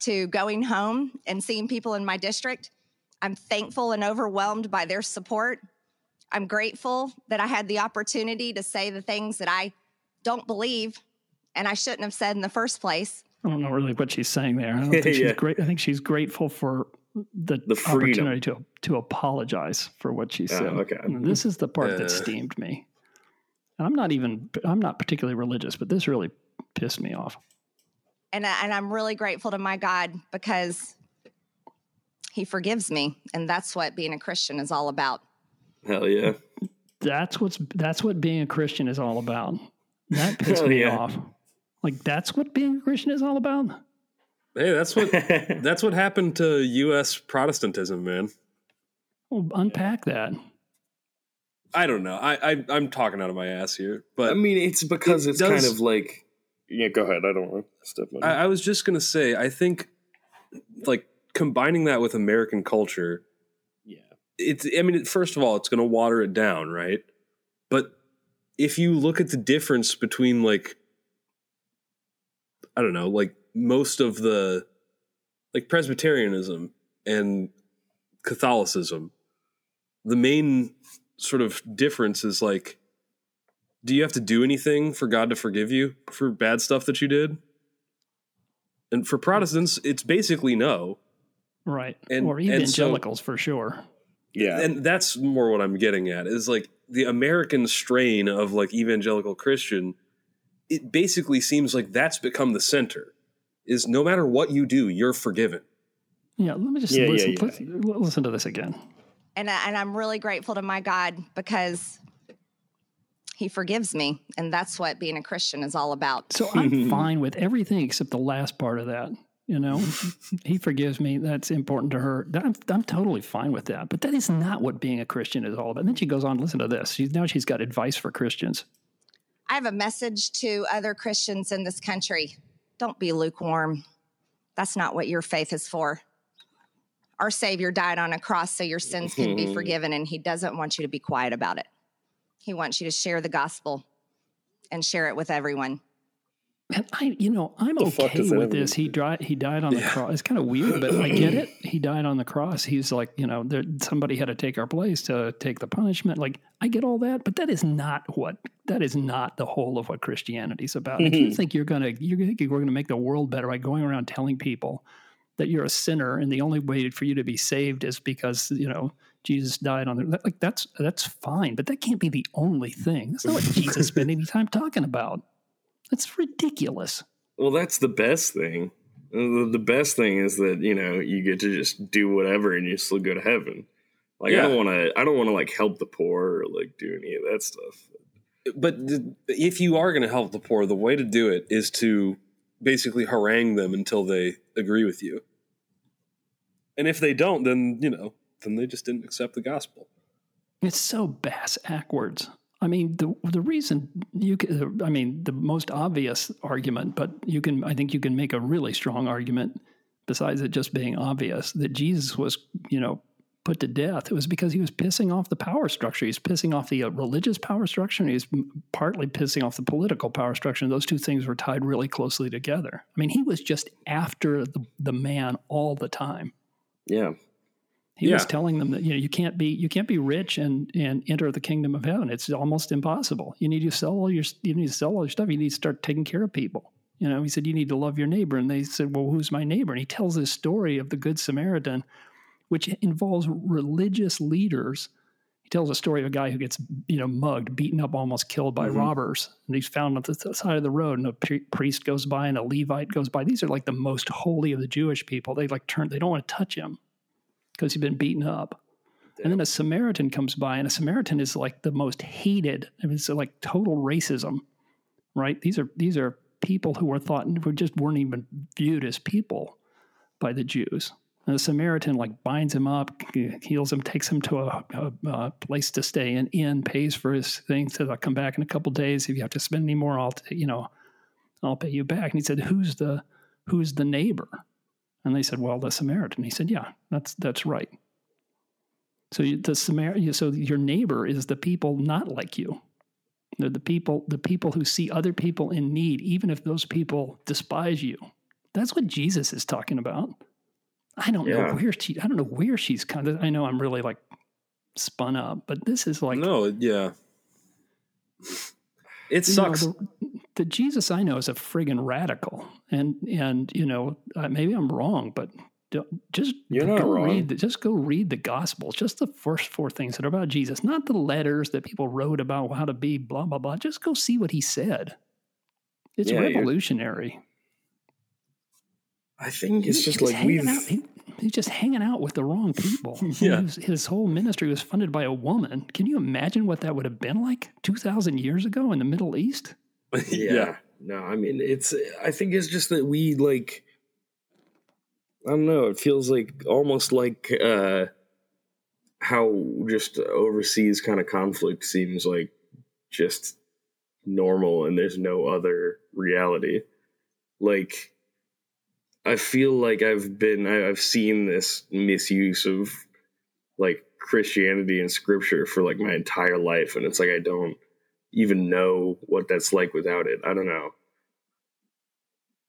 to going home and seeing people in my district. I'm thankful and overwhelmed by their support. I'm grateful that I had the opportunity to say the things that I don't believe and I shouldn't have said in the first place. I don't know really what she's saying there. I don't think yeah. she's great. I think she's grateful for the, the opportunity to to apologize for what she said. okay. And this is the part uh. that steamed me. And I'm not even I'm not particularly religious, but this really pissed me off and and I'm really grateful to my God because He forgives me, and that's what being a Christian is all about. Hell yeah! That's what's that's what being a Christian is all about. That pissed me yeah. off. Like that's what being a Christian is all about. Hey, that's what that's what happened to U.S. Protestantism, man. Well, unpack that. I don't know. I, I am talking out of my ass here, but I mean, it's because it it's does, kind of like yeah, go ahead. I don't want to step on. I, I was just gonna say, I think like combining that with American culture, yeah, it's. I mean, first of all, it's gonna water it down, right? But if you look at the difference between like, I don't know, like most of the like Presbyterianism and Catholicism, the main sort of difference is like do you have to do anything for God to forgive you for bad stuff that you did? And for Protestants, it's basically no. Right. And, or evangelicals so, for sure. Yeah. And that's more what I'm getting at is like the American strain of like evangelical Christian, it basically seems like that's become the center. Is no matter what you do, you're forgiven. Yeah, let me just yeah, listen, yeah, yeah. listen to this again. And, and I'm really grateful to my God because he forgives me. And that's what being a Christian is all about. So I'm fine with everything except the last part of that. You know, he forgives me. That's important to her. I'm, I'm totally fine with that. But that is not what being a Christian is all about. And then she goes on, listen to this. She's, now she's got advice for Christians. I have a message to other Christians in this country. Don't be lukewarm. That's not what your faith is for. Our Savior died on a cross so your sins can be forgiven, and He doesn't want you to be quiet about it. He wants you to share the gospel and share it with everyone. And I, you know, I'm the okay with this. He died. He died on the yeah. cross. It's kind of weird, but I get it. He died on the cross. He's like, you know, there, somebody had to take our place to take the punishment. Like, I get all that, but that is not what. That is not the whole of what Christianity's about. if you think you're gonna, you're gonna, we're gonna make the world better by going around telling people that you're a sinner and the only way for you to be saved is because you know Jesus died on the like that's that's fine, but that can't be the only thing. That's not what Jesus spent any time talking about. That's ridiculous. Well, that's the best thing. The the best thing is that you know you get to just do whatever and you still go to heaven. Like I don't want to. I don't want to like help the poor or like do any of that stuff. But th- if you are going to help the poor, the way to do it is to basically harangue them until they agree with you. And if they don't, then you know, then they just didn't accept the gospel. It's so bass backwards. I mean, the the reason you can, I mean, the most obvious argument, but you can, I think you can make a really strong argument besides it just being obvious that Jesus was, you know, put to death. It was because he was pissing off the power structure. He's pissing off the uh, religious power structure, and he's partly pissing off the political power structure. And those two things were tied really closely together. I mean, he was just after the, the man all the time. Yeah, He was telling them that you know you can't be you can't be rich and and enter the kingdom of heaven. It's almost impossible. You need to sell all your you need to sell all your stuff. You need to start taking care of people. You know, he said you need to love your neighbor, and they said, "Well, who's my neighbor?" And he tells this story of the Good Samaritan, which involves religious leaders. He tells a story of a guy who gets you know mugged, beaten up, almost killed by mm-hmm. robbers, and he's found on the side of the road. And a priest goes by, and a Levite goes by. These are like the most holy of the Jewish people. They like turn. They don't want to touch him because he's been beaten up. And then a Samaritan comes by, and a Samaritan is like the most hated. I mean, it's uh, like total racism, right? These are these are people who were thought who just weren't even viewed as people by the Jews. And the Samaritan like binds him up, heals him, takes him to a, a, a place to stay, an inn, pays for his things. Says, "I'll come back in a couple days. If you have to spend any more, I'll t- you know, I'll pay you back." And he said, "Who's the who's the neighbor?" And they said, "Well, the Samaritan." He said, "Yeah, that's that's right." So you, the Samar- so your neighbor is the people not like you. They're the people the people who see other people in need, even if those people despise you. That's what Jesus is talking about. I don't Yeah. know where she. I don't know where she's kind of. I know I'm really like spun up, but this is like no, yeah, it you know, sucks. the, the Jesus I know is a friggin' radical, and and you know uh, maybe I'm wrong, but just You're not go wrong. read the, just go read the Gospels, just the first four things that are about Jesus, not the letters that people wrote about how to be blah blah blah. Just go see what he said. It's Yeah, revolutionary. I think it's just like we've. out. He, he's just hanging out with the wrong people. Yeah. Was- his whole ministry was funded by a woman. Can you imagine what that would have been like two thousand years ago in the Middle East? yeah. No, I mean it's. I think it's just that we like. I don't know. It feels like almost like uh how just overseas kind of conflict seems like just normal, and there's no other reality. Like, I feel like I've been. I, I've seen this misuse of like Christianity and Scripture for like my entire life, and it's like I don't even know what that's like without it. I don't know.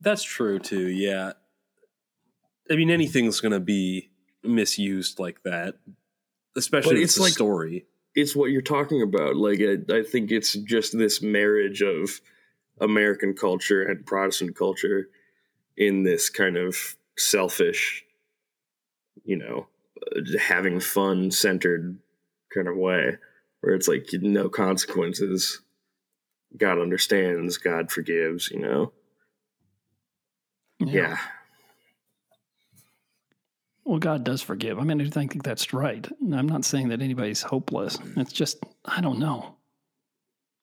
That's true too. Yeah, I mean anything's gonna be misused like that, especially it's it's a like- story. It's what you're talking about. Like, I, I think it's just this marriage of American culture and Protestant culture in this kind of selfish, you know, uh, having fun centered kind of way, where it's like no consequences. God understands, God forgives, you know? Yeah. Well, God does forgive. I mean, I think that's right. I'm not saying that anybody's hopeless. It's just, I don't know.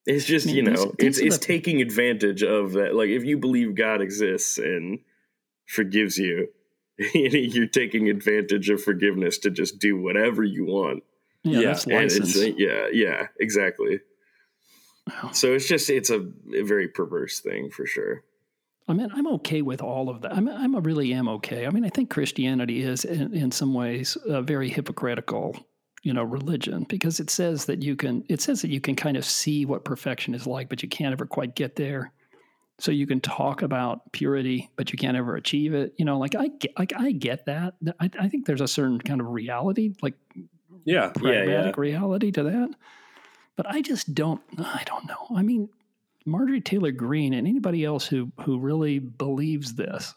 It's just I mean, you know, these it's it's the- taking advantage of that. Like if you believe God exists and forgives you, you're taking advantage of forgiveness to just do whatever you want. Yeah, Yeah, that's And it's license. Uh, yeah, yeah, exactly. Well, So it's just it's a, a very perverse thing for sure. I mean, I'm okay with all of that. I'm, I'm a really am okay. I mean, I think Christianity is, in, in some ways, a very hypocritical, you know, religion because it says that you can. It says that you can kind of see what perfection is like, but you can't ever quite get there. So you can talk about purity, but you can't ever achieve it. You know, like I get, like I get that. I, I think there's a certain kind of reality, like Yeah, pragmatic reality to that. But I just don't. I don't know. I mean, Marjorie Taylor Greene and anybody else who who really believes this,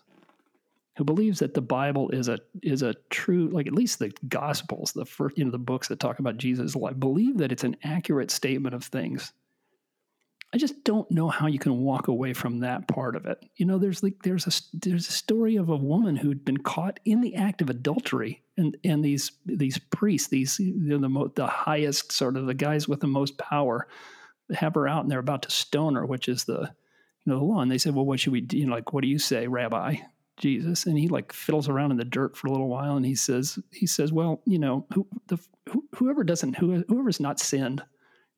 who believes that the Bible is a is a true, like at least the Gospels, the first you know the books that talk about Jesus' life, believe that it's an accurate statement of things. I just don't know how you can walk away from that part of it. You know, there's like there's a there's a story of a woman who'd been caught in the act of adultery, and and these these priests, these know, the mo- the highest sort of the guys with the most power, have her out, and they're about to stone her, which is the you know the law. And they said, well, what should we do? You know, like what do you say, Rabbi? Jesus, and he like fiddles around in the dirt for a little while, and he says, he says, well, you know, who, the, who, whoever doesn't, who, whoever's not sinned,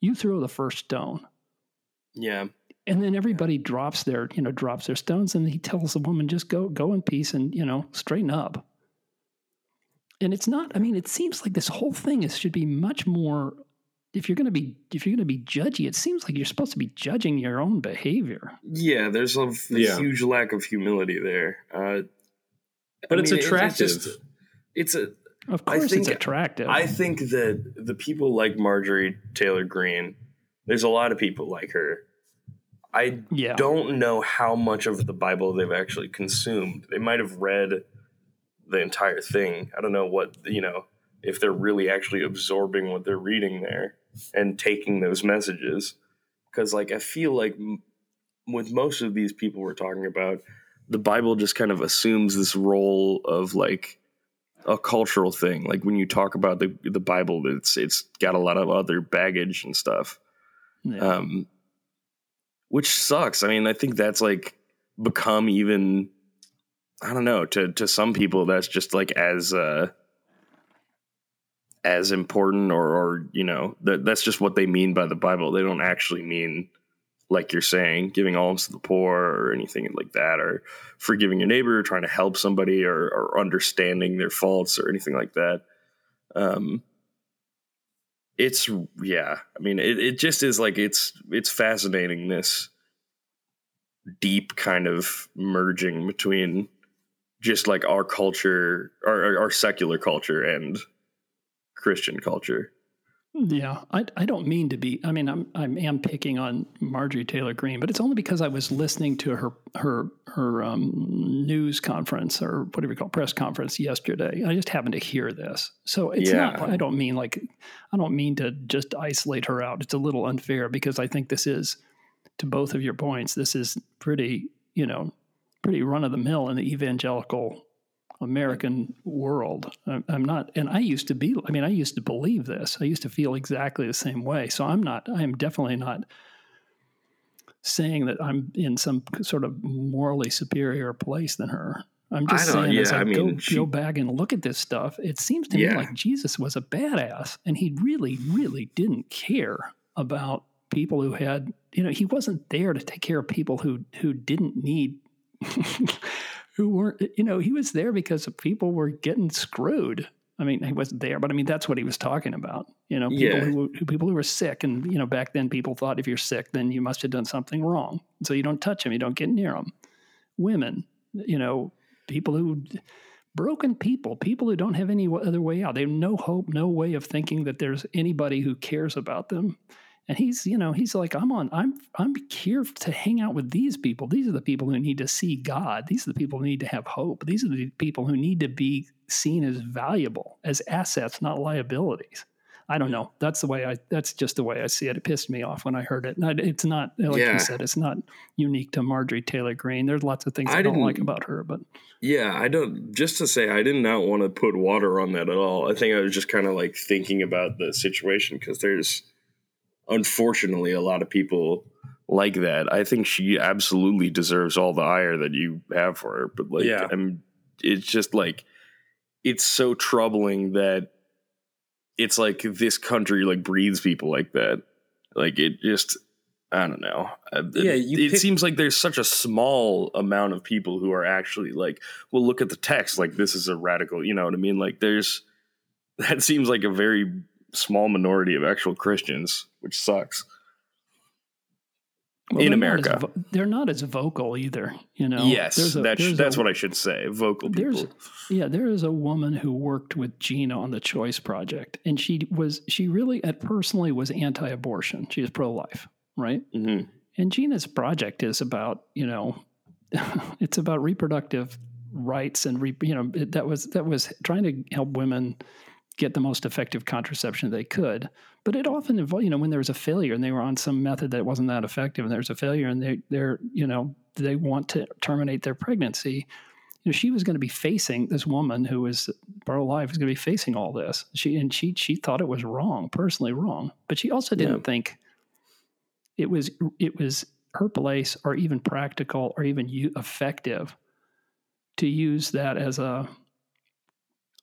you throw the first stone. Yeah. And then everybody drops their, you know, drops their stones, and he tells the woman, just go, go in peace, and you know, straighten up. And it's not. I mean, it seems like this whole thing is should be much more. If you're going to be, if you're going to be judgy, it seems like you're supposed to be judging your own behavior. Yeah, there's a, a Yeah. huge lack of humility there. Uh, But I it's mean, it- attractive. just- it's a. Of I course, think- it's attractive. I think that the people like Marjorie Taylor Greene, there's a lot of people like her. I yeah, don't know how much of the Bible they've actually consumed. They might have read the entire thing. I don't know what, you know, if they're really actually absorbing what they're reading there and taking those messages. Because, like, I feel like m- with most of these people we're talking about, the Bible just kind of assumes this role of like a cultural thing. Like when you talk about the the Bible, it's it's got a lot of other baggage and stuff Yeah. um, which sucks. I mean, I think that's like become even. I don't know. To to some people, that's just like as uh, as important, or or you know, that that's just what they mean by the Bible. They don't actually mean like you're saying, giving alms to the poor or anything like that, or forgiving your neighbor, or trying to help somebody, or, or understanding their faults, or anything like that. Um, it's yeah i mean it, it just is like it's it's fascinating this deep kind of merging between just like our culture our, our- secular culture and christian culture Yeah, I, I don't mean to be. I mean, I'm I am picking on Marjorie Taylor Greene, but it's only because I was listening to her her her um, news conference or whatever you call it, press conference yesterday. I just happened to hear this, so it's Yeah. not. I don't mean like I don't mean to just isolate her out. It's a little unfair because I think this is, to both of your points, this is pretty you know pretty run of the mill in the evangelical American world. I'm, not, and I used to be, I mean, I used to believe this. I used to feel exactly the same way. So I'm not, I am definitely not saying that I'm in some sort of morally superior place than her. I'm just saying as I, I mean, go, she- go back and look at this stuff, it seems to me like Jesus was a badass and he really, really didn't care about people who had, you know, he wasn't there to take care of people who, who didn't need who weren't, you know, he was there because people were getting screwed. I mean, he wasn't there, but I mean, that's what he was talking about. You know, people, Yeah. who, who, people who were sick. And, you know, back then people thought if you're sick, then you must have done something wrong. So you don't touch them, you don't get near them. Women, you know, people who, broken people, people who don't have any other way out. They have no hope, no way of thinking that there's anybody who cares about them. And he's, you know, he's like, I'm on, I'm, I'm here to hang out with these people. These are the people who need to see God. These are the people who need to have hope. These are the people who need to be seen as valuable, as assets, not liabilities. I don't hmm. know. That's the way I. That's just the way I see it. It pissed me off when I heard it. And it's not like Yeah. you said. It's not unique to Marjorie Taylor Greene. There's lots of things I, I don't like about her, but yeah i don't just to say i did not want to put water on that at all i think i was just kind of like thinking about the situation because there's unfortunately a lot of people like that. I think she absolutely deserves all the ire that you have for her but like Yeah. i'm it's just like it's so troubling that it's like this country like breeds people like that. Like it just i don't know. Uh, Yeah, it, you it pick- seems like there's such a small amount of people who are actually like well look at the text like this is a radical you know what i mean? Like there's that seems like a very small minority of actual christians which sucks Well, In they're not America. vo- they're not as vocal either. You know. yes a- that's a- what i should say vocal people yeah, there is a woman who worked with Gina on the Choice Project, and she was she really at personally was anti-abortion. She was pro-life, right? hmm And Gina's project is about you know, it's about reproductive rights and re, you know it- that was that was trying to help women get the most effective contraception they could. But it often involved, you know, when there was a failure and they were on some method that wasn't that effective and there's a failure and they, they're, you know, they want to terminate their pregnancy. You know, she was going to be facing this woman who was pro-life was going to be facing all this. She and she she thought it was wrong, personally wrong, but she also didn't Yeah. think it was it was her place or even practical or even effective to use that as a,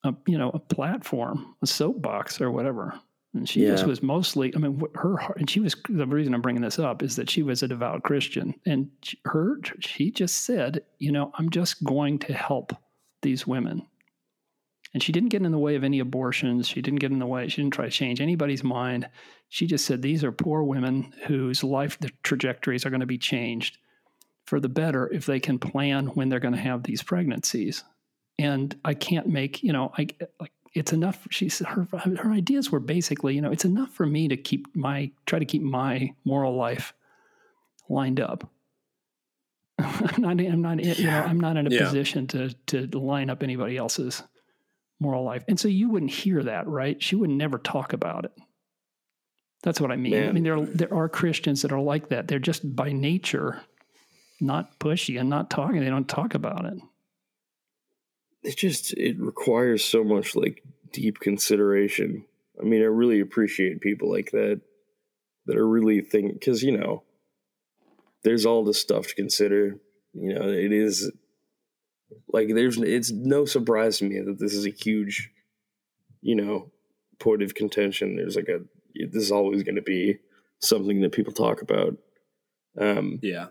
a you know a platform, a soapbox or whatever. And she just was mostly. I mean, her heart- and she was the reason I'm bringing this up is that she was a devout Christian, and her she just said, you know, I'm just going to help these women. And she didn't get in the way of any abortions. She didn't get in the way. She didn't try to change anybody's mind. She just said these are poor women whose life trajectories are going to be changed for the better if they can plan when they're going to have these pregnancies. And I can't make, you know, I like it's enough. She said her her ideas were basically, you know, it's enough for me to keep my try to keep my moral life lined up. I'm not. I'm not. You know, I'm not in a Yeah. position to to line up anybody else's moral life. And so you wouldn't hear that, right? She would never talk about it. That's what I mean. I mean, there there are Christians that are like that. They're just by nature not pushy and not talking. They don't talk about it. It just it requires so much like deep consideration. I mean, I really appreciate people like that that are really think because you know there's all this stuff to consider. You know, it is like there's it's no surprise to me that this is a huge, you know, point of contention. There's like a this is always going to be something that people talk about. Um, Yeah.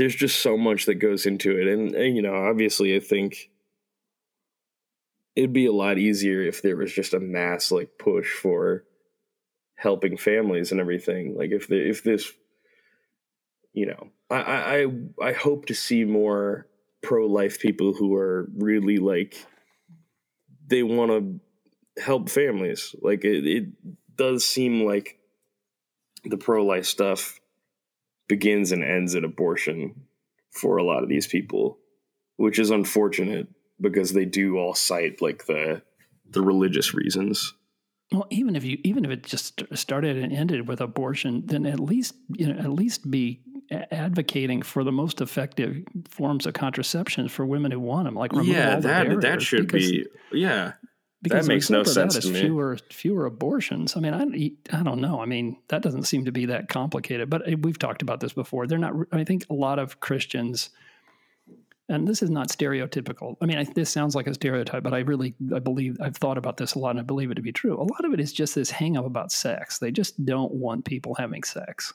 There's just so much that goes into it. And, and, you know obviously i think it'd be a lot easier if there was just a mass like push for helping families and everything. Like if the, if this you know I, I i hope to see more pro-life people who are really like they want to help families. Like it, it does seem like the pro-life stuff begins and ends at abortion for a lot of these people, which is unfortunate because they do all cite like the the religious reasons. Well, even if you even if it just started and ended with abortion, then at least you know at least be advocating for the most effective forms of contraception for women who want them, like remove yeah, all the that that should be yeah. Because makes the no sense that to me. Fewer fewer abortions. I mean, I I don't know. I mean, that doesn't seem to be that complicated. But uh, we've talked about this before. They're not. I think a lot of Christians, and this is not stereotypical. I mean, I, this sounds like a stereotype, but I really I believe I've thought about this a lot, and I believe it to be true. A lot of it is just this hang up about sex. They just don't want people having sex.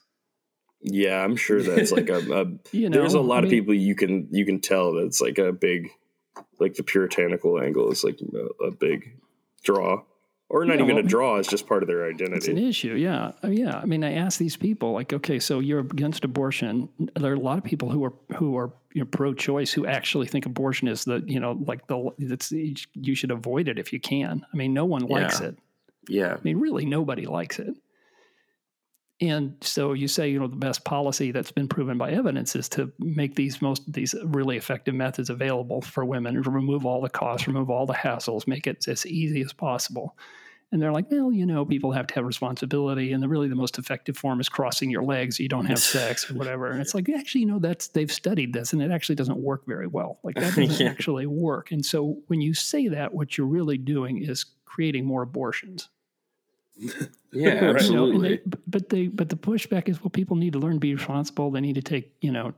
Yeah, I'm sure that's like a, a You know, there's a lot I of people you can you can tell that's like a big like the puritanical angle is like a, a big draw. Or not Yeah, even well, a draw, it's just part of their identity. It's an issue, yeah, Uh, yeah. I mean, I ask these people, like, okay, so you're against abortion. There are a lot of people who are who are you know, pro-choice who actually think abortion is the you know like the it's you should avoid it if you can. I mean, no one likes Yeah. it. Yeah. I mean, really, nobody likes it. And so you say, you know, the best policy that's been proven by evidence is to make these most these really effective methods available for women, to remove all the costs, remove all the hassles, make it as easy as possible. And they're like, well, you know, people have to have responsibility, and the, really the most effective form is crossing your legs. You don't have sex or whatever. And it's like, actually, you know, that's they've studied this, and it actually doesn't work very well. Like that doesn't Yeah. actually work. And so when you say that, what you're really doing is creating more abortions. Yeah, You know, and absolutely. they, but they, but the pushback is, well, people need to learn to be responsible. They need to take, you know,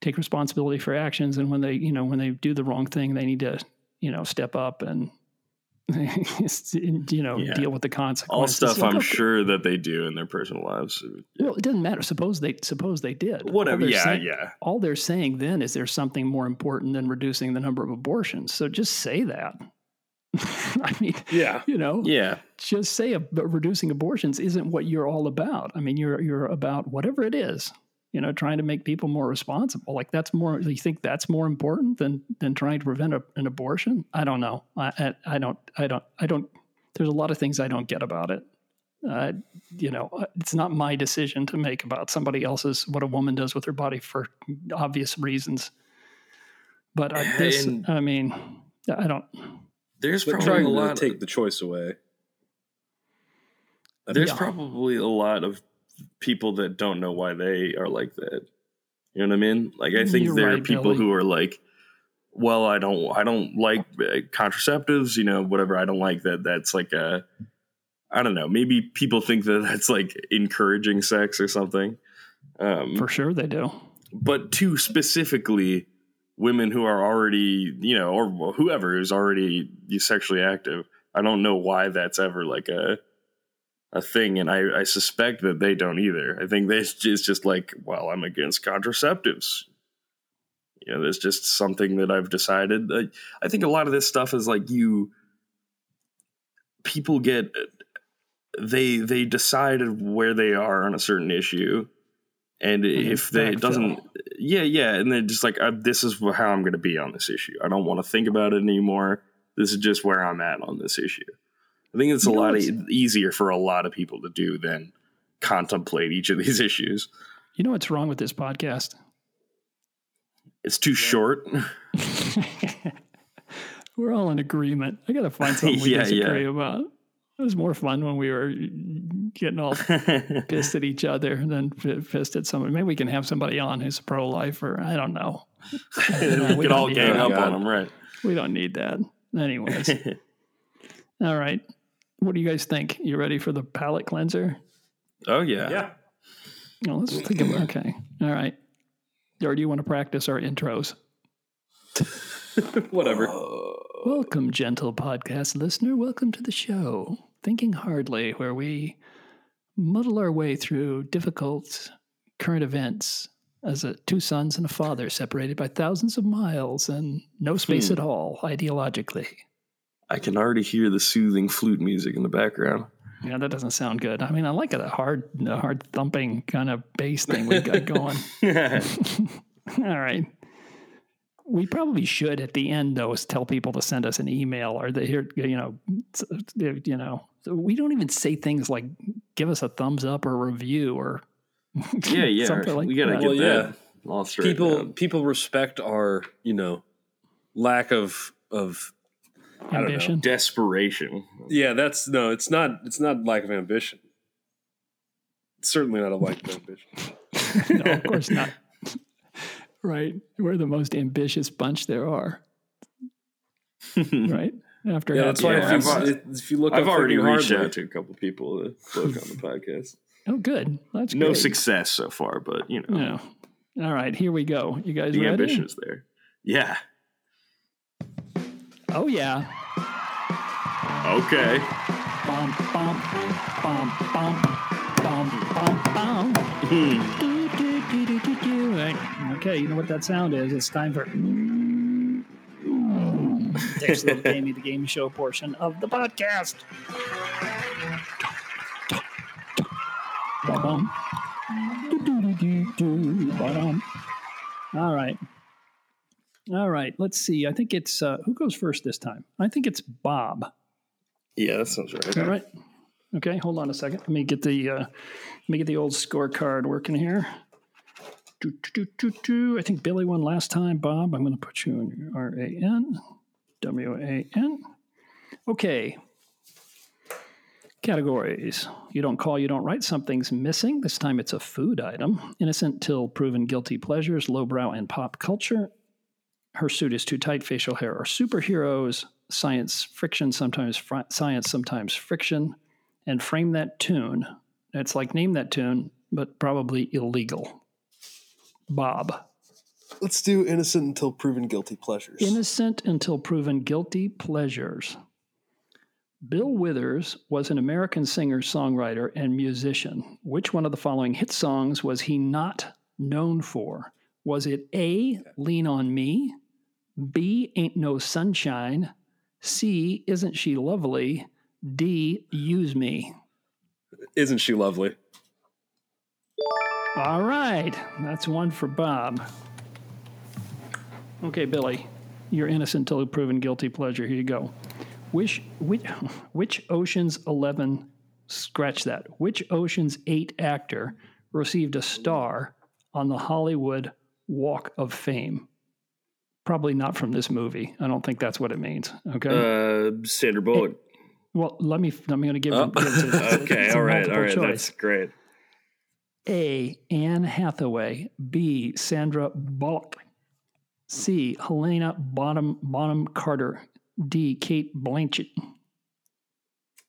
take responsibility for actions. And when they, you know, when they do the wrong thing, they need to, you know, step up and, you know, Yeah. deal with the consequences. All stuff Like, I'm okay, sure that they do in their personal lives. Well, it doesn't matter. Suppose they, suppose they did. Whatever. Yeah, saying- yeah. All they're saying then is there's something more important than reducing the number of abortions. So just say that. I mean, Yeah. you know, Yeah. just say ab- reducing abortions isn't what you're all about. I mean, you're you're about whatever it is, you know, trying to make people more responsible. Like that's more. You think that's more important than than trying to prevent a, an abortion? I don't know. I, I I don't I don't I don't. There's a lot of things I don't get about it. Uh, you know, it's not my decision to make about somebody else's what a woman does with her body for obvious reasons. But this, And- I mean, I don't. There's But probably a to lot. take the choice away. there's Yeah. probably a lot of people that don't know why they are like that. You know what I mean? Like I think You're there are people Billy. who are like, well, I don't, I don't like uh, contraceptives. You know, whatever. I don't like that. That's like a, I don't know. Maybe people think that that's like encouraging sex or something. Um, For sure they do. but to specifically women who are already, you know, or whoever is already sexually active. I don't know why that's ever like a a thing, and I, I suspect that they don't either. I think this is just like, well, I'm against contraceptives. You know, there's just something that I've decided. I, I think a lot of this stuff is like you people get they they decide where they are on a certain issue and if they it doesn't yeah yeah and they're just like uh, this is how i'm going to be on this issue i don't want to think about it anymore this is just where i'm at on this issue i think it's You a lot easier for a lot of people to do than contemplate each of these issues You know what's wrong with this podcast? it's too short We're all in agreement. I got to find something we Yeah, disagree yeah. about. It was more fun when we were getting all pissed at each other than p- pissed at somebody. Maybe we can have somebody on who's pro lifer. I don't know. we we could all gang up on them right We don't need that. Anyways. all right. What do you guys think? You ready for the palate cleanser? oh yeah Yeah. No, let's think about Okay. All right. Or do you want to practice our intros? Whatever. Welcome, gentle podcast listener. Welcome to the show, Thinking Hardly, where we muddle our way through difficult current events as a, two sons and a father separated by thousands of miles and no space Hmm. at all ideologically. i can already hear the soothing flute music in the background Yeah, that doesn't sound good. I mean, I like it a hard, a hard thumping kind of bass thing we got going. All right. We probably should at the end though is tell people to send us an email or they hear you know you know we don't even say things like give us a thumbs up or review or yeah yeah something like we gotta that. get Well, that all straight people down. people respect our you know lack of of don't know. ambition. desperation yeah that's no it's not it's not lack of ambition it's certainly not a lack of ambition no, of course not. right, we're the most ambitious bunch there are. right after yeah having- that's why Yeah, if, you, if you look I've up already Thinking reached Hardly- out to a couple people to book on the podcast. oh good that's No great. success so far, but you know Yeah. All right, here we go. You guys the ready? ambition is there. Yeah. Oh yeah. Okay. Bum, bum, bum, bum, bum, bum, bum. Hmm. Do, do, do, do, do, do. Right. Okay, you know what that sound is. It's time for Dave's little gamey the game show portion of the podcast. All right. All right. Let's see. I think it's uh, who goes first this time? I think it's Bob. Yeah, that sounds right. All right. Okay, hold on a second. Let me get the uh, let me get the old scorecard working here. Do, do, do. I think Billy won last time. Bob, I'm going to put you in your R A N W A N. Okay. Categories. You don't call, you don't write. Something's missing. This time it's a food item. Innocent till proven guilty pleasures, lowbrow and pop culture. Her suit is too tight. Facial hair are superheroes. Science friction, sometimes fr- science, sometimes friction. And frame that tune. It's like name that tune, but probably illegal. Bob. Let's do innocent until proven guilty pleasures Innocent until proven guilty pleasures. Bill Withers was an American singer, songwriter, and musician. Which one of the following hit songs was he not known for? Was it A, Lean on Me, B, Ain't No Sunshine, C, Isn't She Lovely, D, Use Me? isn't she lovely All right, that's one for Bob. Okay, Billy, you're innocent till proven guilty pleasure. Here you go. Which which which Ocean's Eleven? Scratch that. Which Ocean's Eight actor received a star on the Hollywood Walk of Fame? Probably not from this movie. I don't think that's what it means. Okay. Uh, Sandra Bullock. well, let me. I'm going to give. Oh. give it to- okay, All right. All right. choice. That's great. A. Anne Hathaway. B. Sandra Bullock. C. Helena Bonham Bonham Carter. D. Cate Blanchett.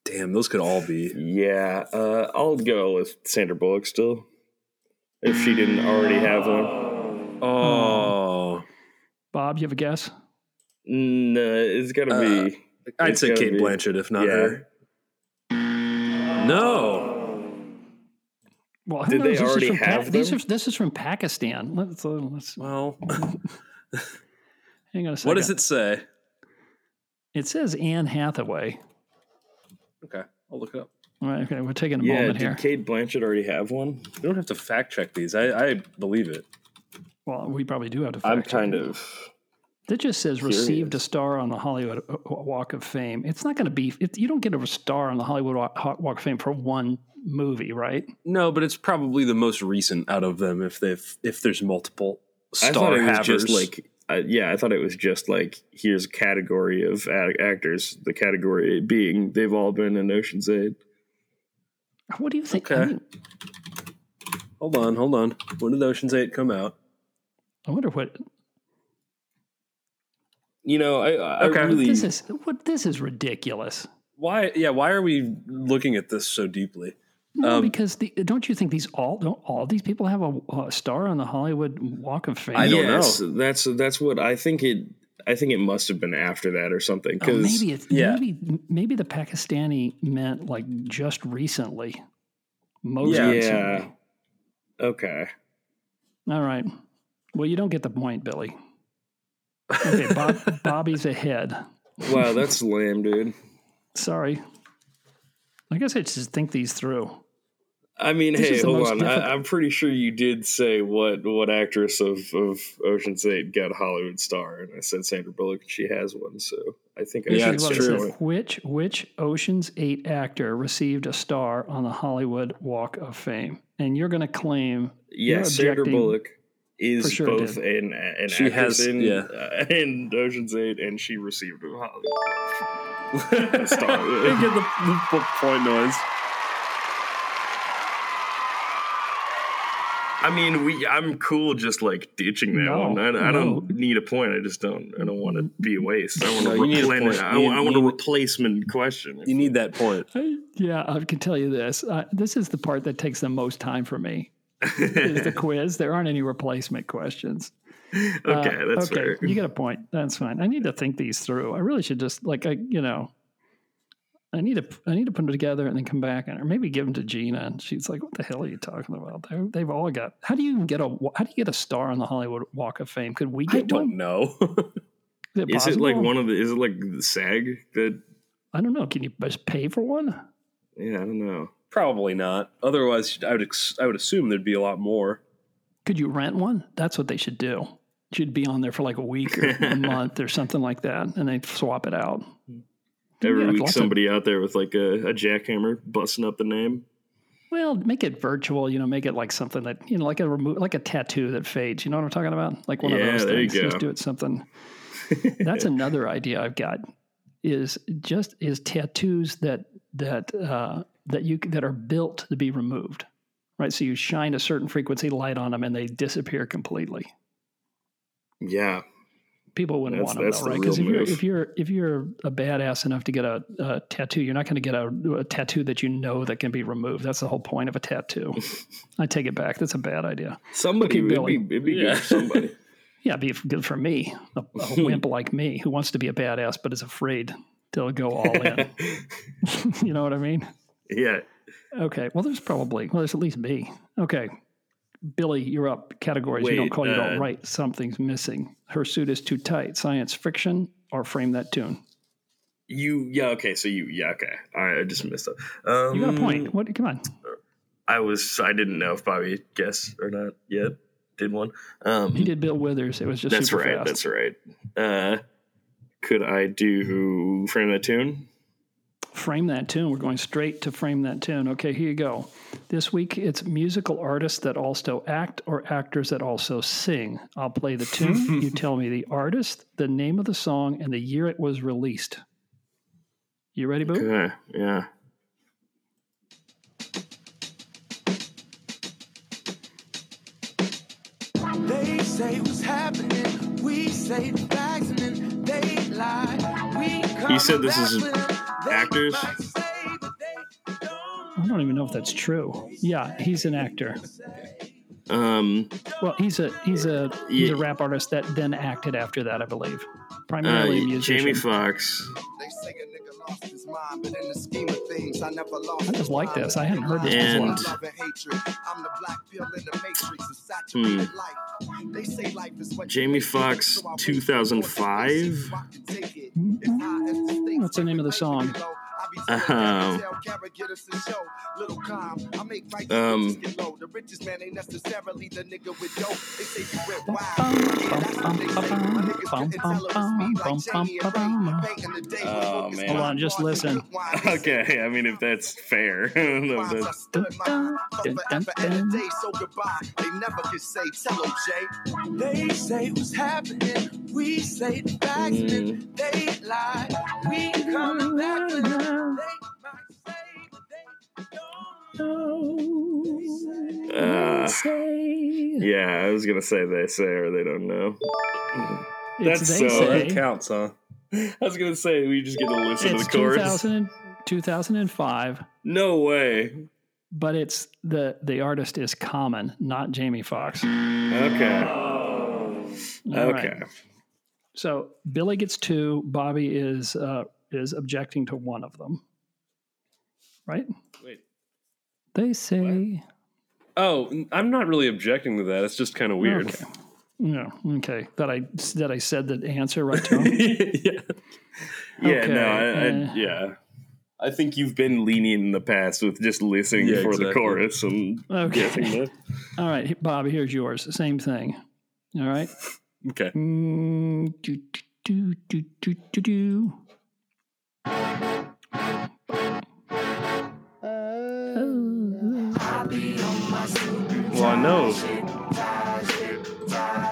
Damn, those could all be. Yeah, uh, I'll go with Sandra Bullock still. If she didn't already have one. Oh, Bob, you have a guess? No, it's gotta Uh, be. I'd say Cate be- Blanchett, if not Yeah. her. No. Well, who Did they knows? This is already from Pa- have these them? are, this is from Pakistan. Let's, uh, let's Well, hang on a second. what does it say? It says Anne Hathaway. Okay, I'll look it up. All right, okay, we're taking a Yeah, moment did here. Cate Blanchett already have one? You don't have to fact check these. I, I believe it. Well, we probably do have to. I'm check kind it. of. It just says received a star on the Hollywood Walk of Fame. It's not going to be. It, you don't get a star on the Hollywood Walk of Fame for one movie, right? No, but it's probably the most recent out of them. If they've if there's multiple I star thought it was havers. just like. Uh, yeah, I thought it was just like here's a category of a- actors. The category being they've all been in Ocean's Eight. What do you think? I, Okay. mean, hold on, hold on. When did Ocean's Eight come out? I wonder what You know, I, I Okay. really. this is. What this is ridiculous. Why? Yeah, why are we looking at this so deeply? No, Um, because the, don't you think these all don't all these people have a, a star on the Hollywood Walk of Fame? I don't yes, know. That's that's what I think it. I think it must have been after that or something. Oh, Because maybe it's yeah. maybe maybe the Pakistani meant like just recently. Most Yeah. recently. yeah. Okay. All right. Well, you don't get the point, Billy. Okay, Bob, Bobby's ahead. Wow, that's lame, dude. Sorry. I guess I just think these through. I mean, This hey, hold on. difficult- I, I'm pretty sure you did say what what actress of, of Ocean's Eight got a Hollywood star, and I said Sandra Bullock, and she has one. So I think I Yeah, should it's What it say true. Which which Ocean's Eight actor received a star on the Hollywood Walk of Fame? And you're going to claim Yeah, Sandra Bullock is sure both did. an an She actress has- in yeah. uh, in Ocean's Eight, and she received a Hollywood star. Get the, the point noise. I mean, we. I'm cool just like ditching that No, one. I, I don't no. need a point. I just don't. I don't want to be a waste. I want No, a need a replen- point. I, You- I want you- a replacement question. You need that point. I- Yeah, I can tell you this. Uh, this is the part that takes the most time for me. Is the quiz. There aren't any replacement questions. okay, Uh, that's okay. fair. You get a point. That's fine. I need to think these through. I really should just like I, you know, I need to I need to put them together and then come back and or maybe give them to Gina and she's like, "What the hell are you talking about?" They're, they've all got. How do you even get a How do you get a star on the Hollywood Walk of Fame? Could we I don't one? know. Is it, Is it like one of the? Is it like the SAG that? I don't know. Can you just pay for one? Yeah, I don't know. Probably not. Otherwise, I would ex- I would assume there'd be a lot more. Could you rent one? That's what they should do. You should be on there for like a week or a month or something like that, and they swap it out. Hmm. Every Yeah, week, of- somebody out there with like a, a jackhammer busting up the name. Well, make it virtual. You know, make it like something that you know, like a remo- like a tattoo that fades. You know what I'm talking about? Like one Yeah, of those things. Just do it something. That's another idea I've got. Is just is tattoos that that uh, that you that are built to be removed, right? So you shine a certain frequency light on them and they disappear completely. Yeah, People wouldn't That's- want them that's though, right? Because if real you're if you're if you're a badass enough to get a, a tattoo, you're not going to get a, a tattoo that you know that can be removed. That's the whole point of a tattoo. I take it back. That's a bad idea. somebody Okay, would Billy. be, it'd be Yeah. good for somebody. Yeah, it'd be good for me, a, a wimp like me who wants to be a badass but is afraid to go all in. you know what I mean? yeah, Okay. Well, there's probably well, there's at least me. Okay. Billy, you're up. Categories. you don't Wait, call, you don't uh, write. Something's missing. Her suit is too tight. Science fiction or frame that tune. you. Yeah, okay. So you. Yeah, okay. All right, I just missed up. Um, You got a point. What? Come on. I was. I didn't know if Bobby guessed or not yet. Did one? Um, He did Bill Withers. It was just That's super right. fast. That's right. Uh, could I do frame that tune? Frame that tune. We're going straight to frame that tune. Okay, here you go. This week it's musical artists that also act or actors that also sing. I'll play the tune. you tell me the artist, the name of the song, and the year it was released. You ready, Boo? Okay, yeah. They say what's happening. We say the facts and then they lie. We He said this is come back with they actors? might say, but they don't. I don't even know if that's true. Yeah, he's an actor. Um, Well, he's a he's a he's Yeah. a rap artist that then acted after that, I believe. uh, Primarily musician. Jamie Foxx. They say a nigga lost his mind, but in the scheme of things, I never lost I just like this. I hadn't heard this And- before. Love and hatred. I'm the black pill in the matrix, a Hmm. saturated life. They say life is what Jamie make Foxx, so I wait 2005? for it to take it. If I as the stakes What's the name of the song? Low, I Um, telling Tell Kara, get us a show. Little calm, I make right Um, get low. The richest man ain't necessarily the nigga with dope. They say you went wild. Bum, Yeah, bum, that's what they bum, say. bum, My niggas bum, couldn't tell it was bum, me bum, like Jamie bum, and Ray. bum. Back in the day, Oh, man. Hold on, just listen. good wine. They say Okay, I mean if that's fair. No, Rhymes, that's- stood mine. Fuck Dun, dun, forever and dun. a day, so goodbye. They never could say, tell 'em, Jay. They say what's happening. We say the facts, and they lie. We coming back for them. They might say, but they don't know. uh, yeah, I was gonna say they say or they don't know. That's they so- say. That counts, huh? I was gonna say we just get to listen It's to the chorus. 2000, 2005, No way. but it's the the artist is Common, not Jamie Foxx. Okay. All okay. right. So Billy gets two. Bobby is uh, is objecting to one of them. Right? Wait. They say. Oh, I'm not really objecting to that. It's just kind of weird. Okay. No. Okay. That I that I said the answer right to him. yeah. Yeah, Okay, no, I, I, uh, yeah. I think you've been lenient in the past with just listening Yeah, for the chorus and Okay. guessing that. All right, Bob. Here's yours. Same thing. All right. Okay. Mm, do, do, do, do, do, do. Well, I know.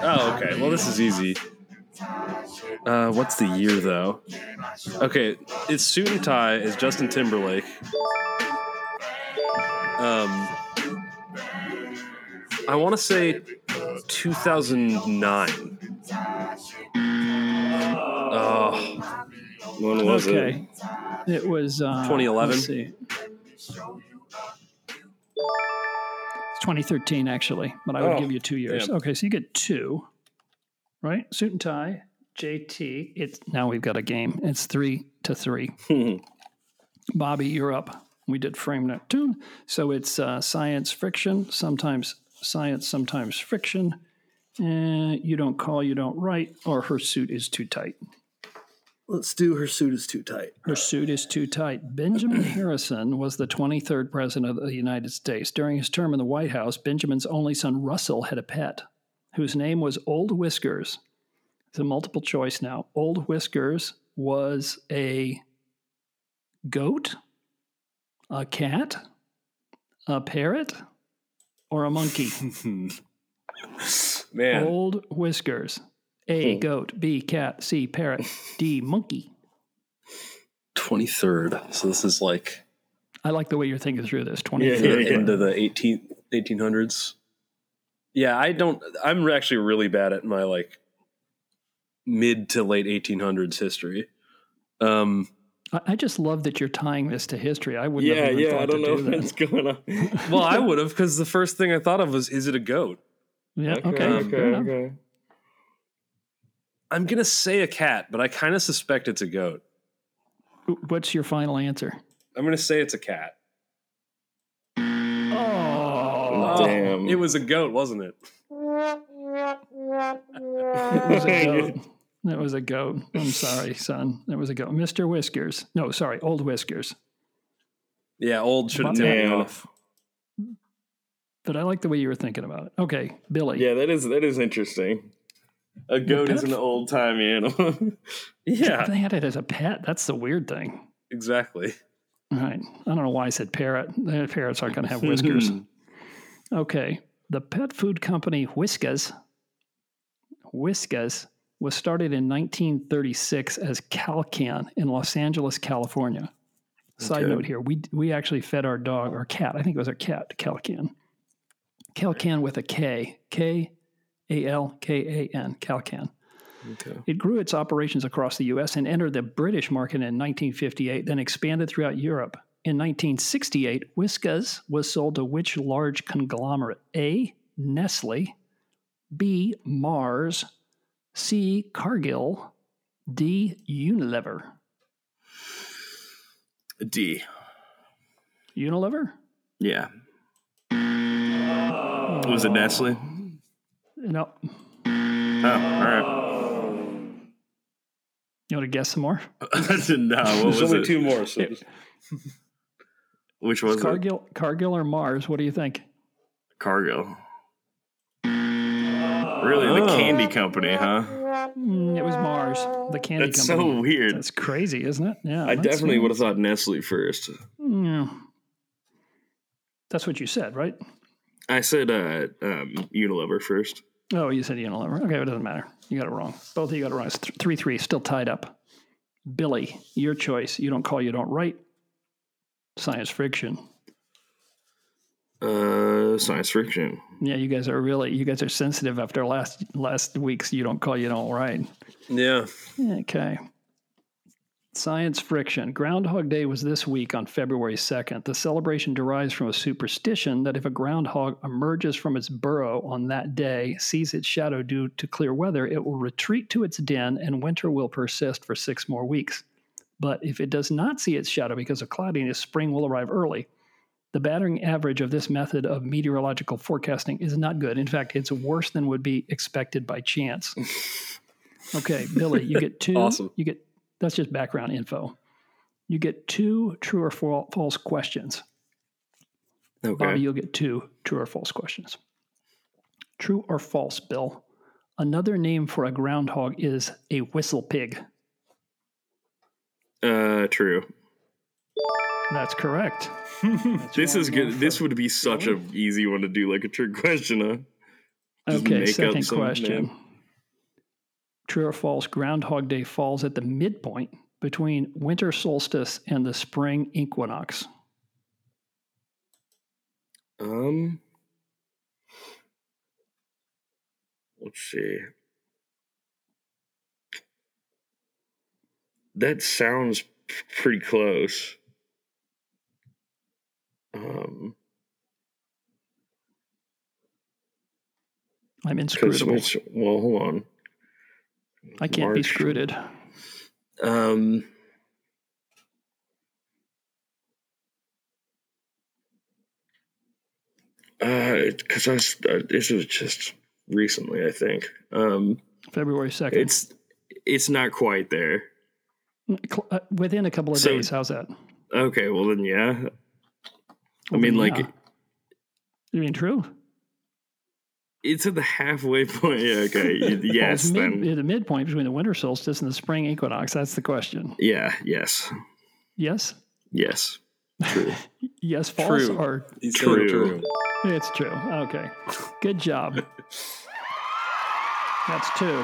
Oh, okay. Well, this is easy. Uh, what's the year though? Okay, it's suit and tie. Is Justin Timberlake? Um, I want to say 2009. Oh, When was it? Okay. It was uh, 2011? let's see. It's 2013, actually, but I would Oh, give you two years. damn. Okay, so you get two, right? Suit and tie, JT. It's now we've got a game. It's three to three. Bobby, you're up. We did frame Neptune, so it's uh, science friction. Sometimes science, sometimes friction. Uh, you don't call, you don't write, or her suit is too tight. let's do her suit is too tight. Her suit is too tight. Benjamin Harrison was the 23rd president of the United States. During his term in the White House, Benjamin's only son Russell had a pet whose name was Old Whiskers. It's a multiple choice now. Old Whiskers was a goat, a cat, a parrot, or a monkey. Man, Old Whiskers. A goat, B cat, C parrot, D monkey. 23rd. So this is like I like the way you're thinking through this. 23rd. Yeah, end the 18, 1800s. Yeah, I don't. I'm actually really bad at my like mid to late 1800s history. Um, I I just love that you're tying this to history. I wouldn't Yeah, yeah, I don't know do what's going on. well, I would have because the first thing I thought of was, is it a goat? Yeah, okay. okay, fair enough. okay. I'm gonna say a cat, but I kind of suspect it's a goat. What's your final answer? I'm gonna say it's a cat. Oh, Damn. It was a goat, wasn't it? it was a goat. That was a goat. I'm sorry, son. That was a goat. Mr. Whiskers. No, sorry, Old Whiskers. Yeah, old should have Damn. taken me off. But I like the way you were thinking about it. Okay, Billy. Yeah, that is that is interesting. A goat is an old timey animal. Yeah, They had it as a pet. That's the weird thing. exactly. Right. I don't know why I said parrot. Parrots aren't going to have whiskers. okay. The pet food company Whiskas, Whiskas was started in 1936 as Kal Kan in Los Angeles, California. Side Okay. note here, we we actually fed our dog our cat. I think it was our cat, Kal Kan. Kal Kan with a K, K A L K A N, Kal Kan. Okay. It grew its operations across the U.S. and entered the British market in 1958, then expanded throughout Europe. In 1968, Whiskas was sold to which large conglomerate? A. Nestle, B. Mars, C. Cargill, D. Unilever. D. Unilever? Yeah. Was it Nestle? No. Oh, all right. You want to guess some more? no, what There's was only it? two more. So Which was it? Cargill, Cargill or Mars? What do you think? Cargill. Really, the Oh. candy company, huh? Mm, it was Mars, the candy That's company. so weird. That's crazy, isn't it? Yeah. I that's- definitely would have thought Nestle first. Yeah. That's what you said, right? I said uh, um, Unilever first. Oh, you said Unilever. Okay, it doesn't matter. You got it wrong. Both of you got it wrong. It's th- 3 3, still tied up. Billy, your choice. You don't call, you don't write. Science fiction. Uh, science fiction. Yeah, you guys are really, you guys are sensitive after last last week's you don't call, you don't write. yeah, Okay. Science friction. Groundhog Day was this week on February 2nd. The celebration derives from a superstition that if a groundhog emerges from its burrow on that day, sees its shadow due to clear weather, it will retreat to its den and winter will persist for six more weeks. But if it does not see its shadow because of cloudiness, spring will arrive early. The battering average of this method of meteorological forecasting is not good. In fact, it's worse than would be expected by chance. Okay, Billy, you get two. Awesome. You get that's just background info. You get two true or false questions. Okay. Bobby, you'll get two true or false questions. True or false, Bill? Another name for a groundhog is a whistle pig. Uh, true. That's correct. That's This is good. This would be such a easy one to do, like a trick question, huh? Just Okay, second question. name. True or false? Groundhog Day falls at the midpoint between winter solstice and the spring equinox. Um, let's see. That sounds pretty close. Um, I'm inscrutable. well, hold on. I can't be March. screwed. Um, uh, because I uh, this was just recently, I think. Um, February 2nd. it's it's not quite there. Uh, Within a couple of So- days. How's that? Okay, well then, yeah. I Well, mean, like. You mean true? It's at the halfway point. Yeah, okay. y- Well, yes, it's mid, then. at the midpoint between the winter solstice and the spring equinox. That's the question. Yeah. Yes. Yes? Yes. Yes, false, True. or he True. true. it's true. Okay. Good job. That's two.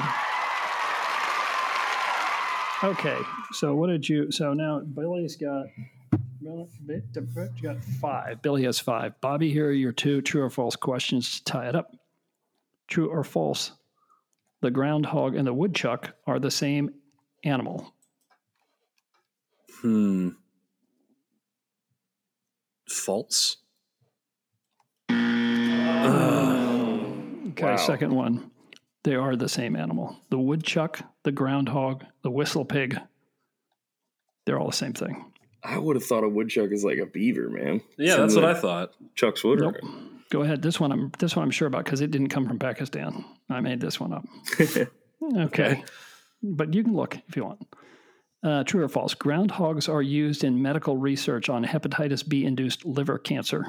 Okay. So what did you? So now Billy's got. Billy got five. Billy has five. Bobby, here are your two true or false questions to tie it up. True or false? The groundhog and the woodchuck are the same animal. Hmm. False. Okay, second one. They are the same animal. The woodchuck, the groundhog, the whistle pig. They're all the same thing. I would have thought a woodchuck is like a beaver, man. Yeah, Sounds that's what I thought. Chuck's woodchuck. Nope. Go ahead. This one I'm this one I'm sure about because it didn't come from Pakistan. I made this one up. Okay. But you can look if you want. Uh, true or false? Groundhogs are used in medical research on hepatitis B induced liver cancer.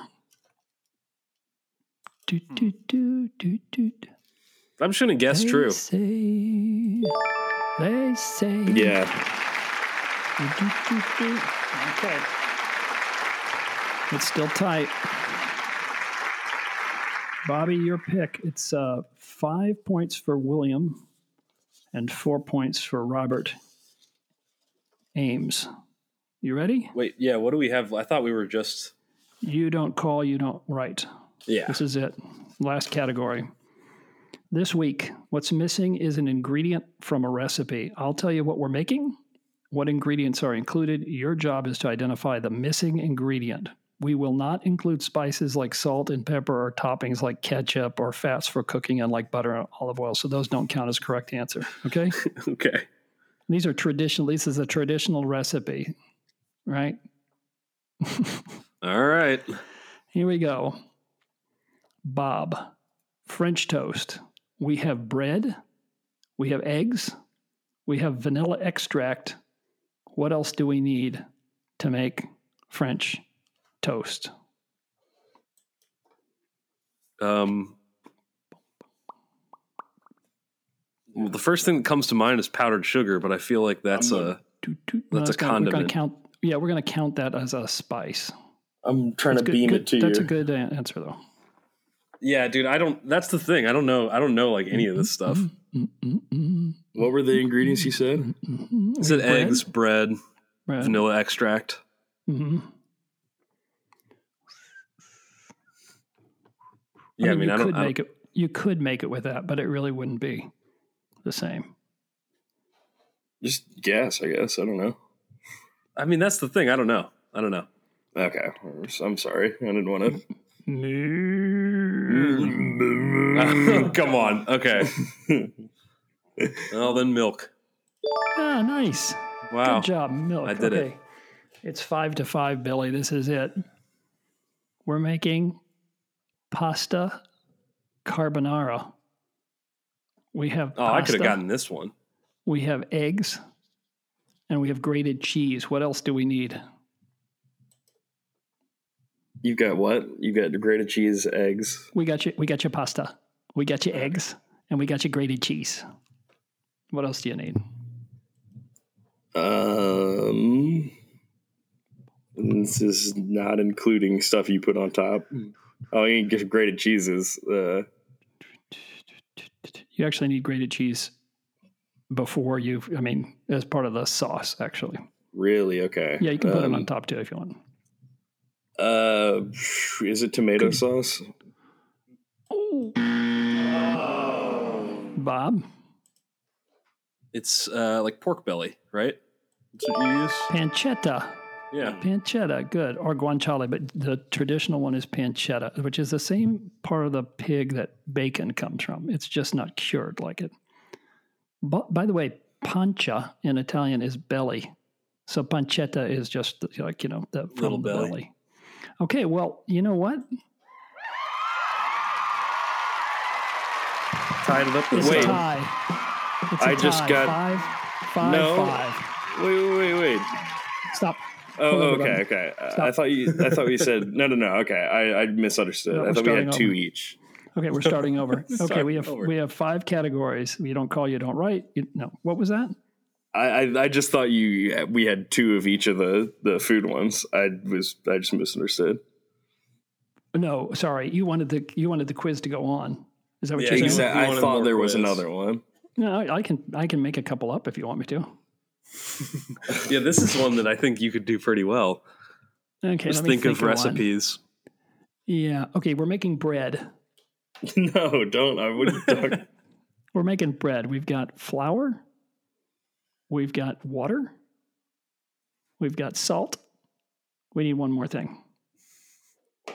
Do, do, do, do, do. I'm just gonna guess They true. Say, they say. Yeah. Do, do, do. Okay. It's still tight. Bobby, your pick. It's uh, five points for William and four points for Robert Ames. You ready? Wait, yeah. What do we have? I thought we were just. You don't call, you don't write. Yeah. This is it. Last category. This week, what's missing is an ingredient from a recipe. I'll tell you what we're making, what ingredients are included. Your job is to identify the missing ingredient. We will not include spices like salt and pepper or toppings like ketchup or fats for cooking and like butter and olive oil. So those don't count as correct answer. Okay. Okay. These are traditional. This is a traditional recipe, right? All right. Here we go. Bob, French toast. We have bread. We have eggs. We have vanilla extract. What else do we need to make French toast? Um. Well, the first thing that comes to mind is powdered sugar, but I feel like that's I'm a Toot, toot. That's a it's gonna- We're going condiment. to count. Yeah, we're going to count that as a spice. I'm trying That's to good- beam good- it to That's you. a good answer, though. yeah, dude. I don't. That's the thing. I don't know. I don't know like any of this stuff. What were the ingredients you said? Is it Bread? eggs, bread, Bread. vanilla extract? Mhm. Yeah, I mean, you I, don't. could I don't- make it. You could make it with that, but it really wouldn't be the same. Just guess, I guess. I don't know. I mean, that's the thing. I don't know. I don't know. Okay. I'm sorry. I didn't want to. Come on. Okay. well, then milk. Ah, nice. Wow. Good job, Milk. I did it. It's five to five, Billy. This is it. We're making pasta carbonara. We have Oh, I could have gotten this one. We have eggs, and we have grated cheese. What else do we need? You've got what? You've got grated cheese, eggs. We got you. We got your pasta. We got your eggs, and we got your grated cheese. What else do you need? Um, this is not including stuff you put on top. Oh, you get grated cheeses. Uh, You actually need grated cheese before you. I mean, as part of the sauce, actually. really? Okay. Yeah, you can put it Um, on top too if you want. Uh, is it tomato sauce? Oh, Bob, It's uh, like pork belly, right? That's what you use. pancetta. Yeah. Pancetta, good. Or guanciale, but the traditional one is pancetta, which is the same part of the pig that bacon comes from. It's just not cured like it. But by the way, pancia in Italian is belly. So pancetta is just like, you know, the Little the belly. belly. Okay, well, you know what? Tied it up with a Wait. tie. It's just tie. got- five, five, No. five. Wait, wait, wait, wait. Stop. Oh, Hold okay, okay. Uh, I- I thought you. I thought we said no, no, no. Okay, I, I misunderstood. No, I we're thought we had starting two over. each. Okay, we're starting over. Okay, Start we have over. we have five categories. You don't call, you don't write. You, no, what was that? I, I I just thought you we had two of each of the the food ones. I was I just misunderstood. No, sorry. You wanted the you wanted the quiz to go on. Is that what Yeah, you're saying? exact- Exactly. I thought more there was another one. No, I I can I can make a couple up if you want me to. Yeah, this is one that I think you could do pretty well. Okay, Just let me think, of one. recipes. Yeah. Okay, we're making bread. no, don't. I wouldn't talk. We're making bread. We've got flour. We've got water. We've got salt. We need one more thing.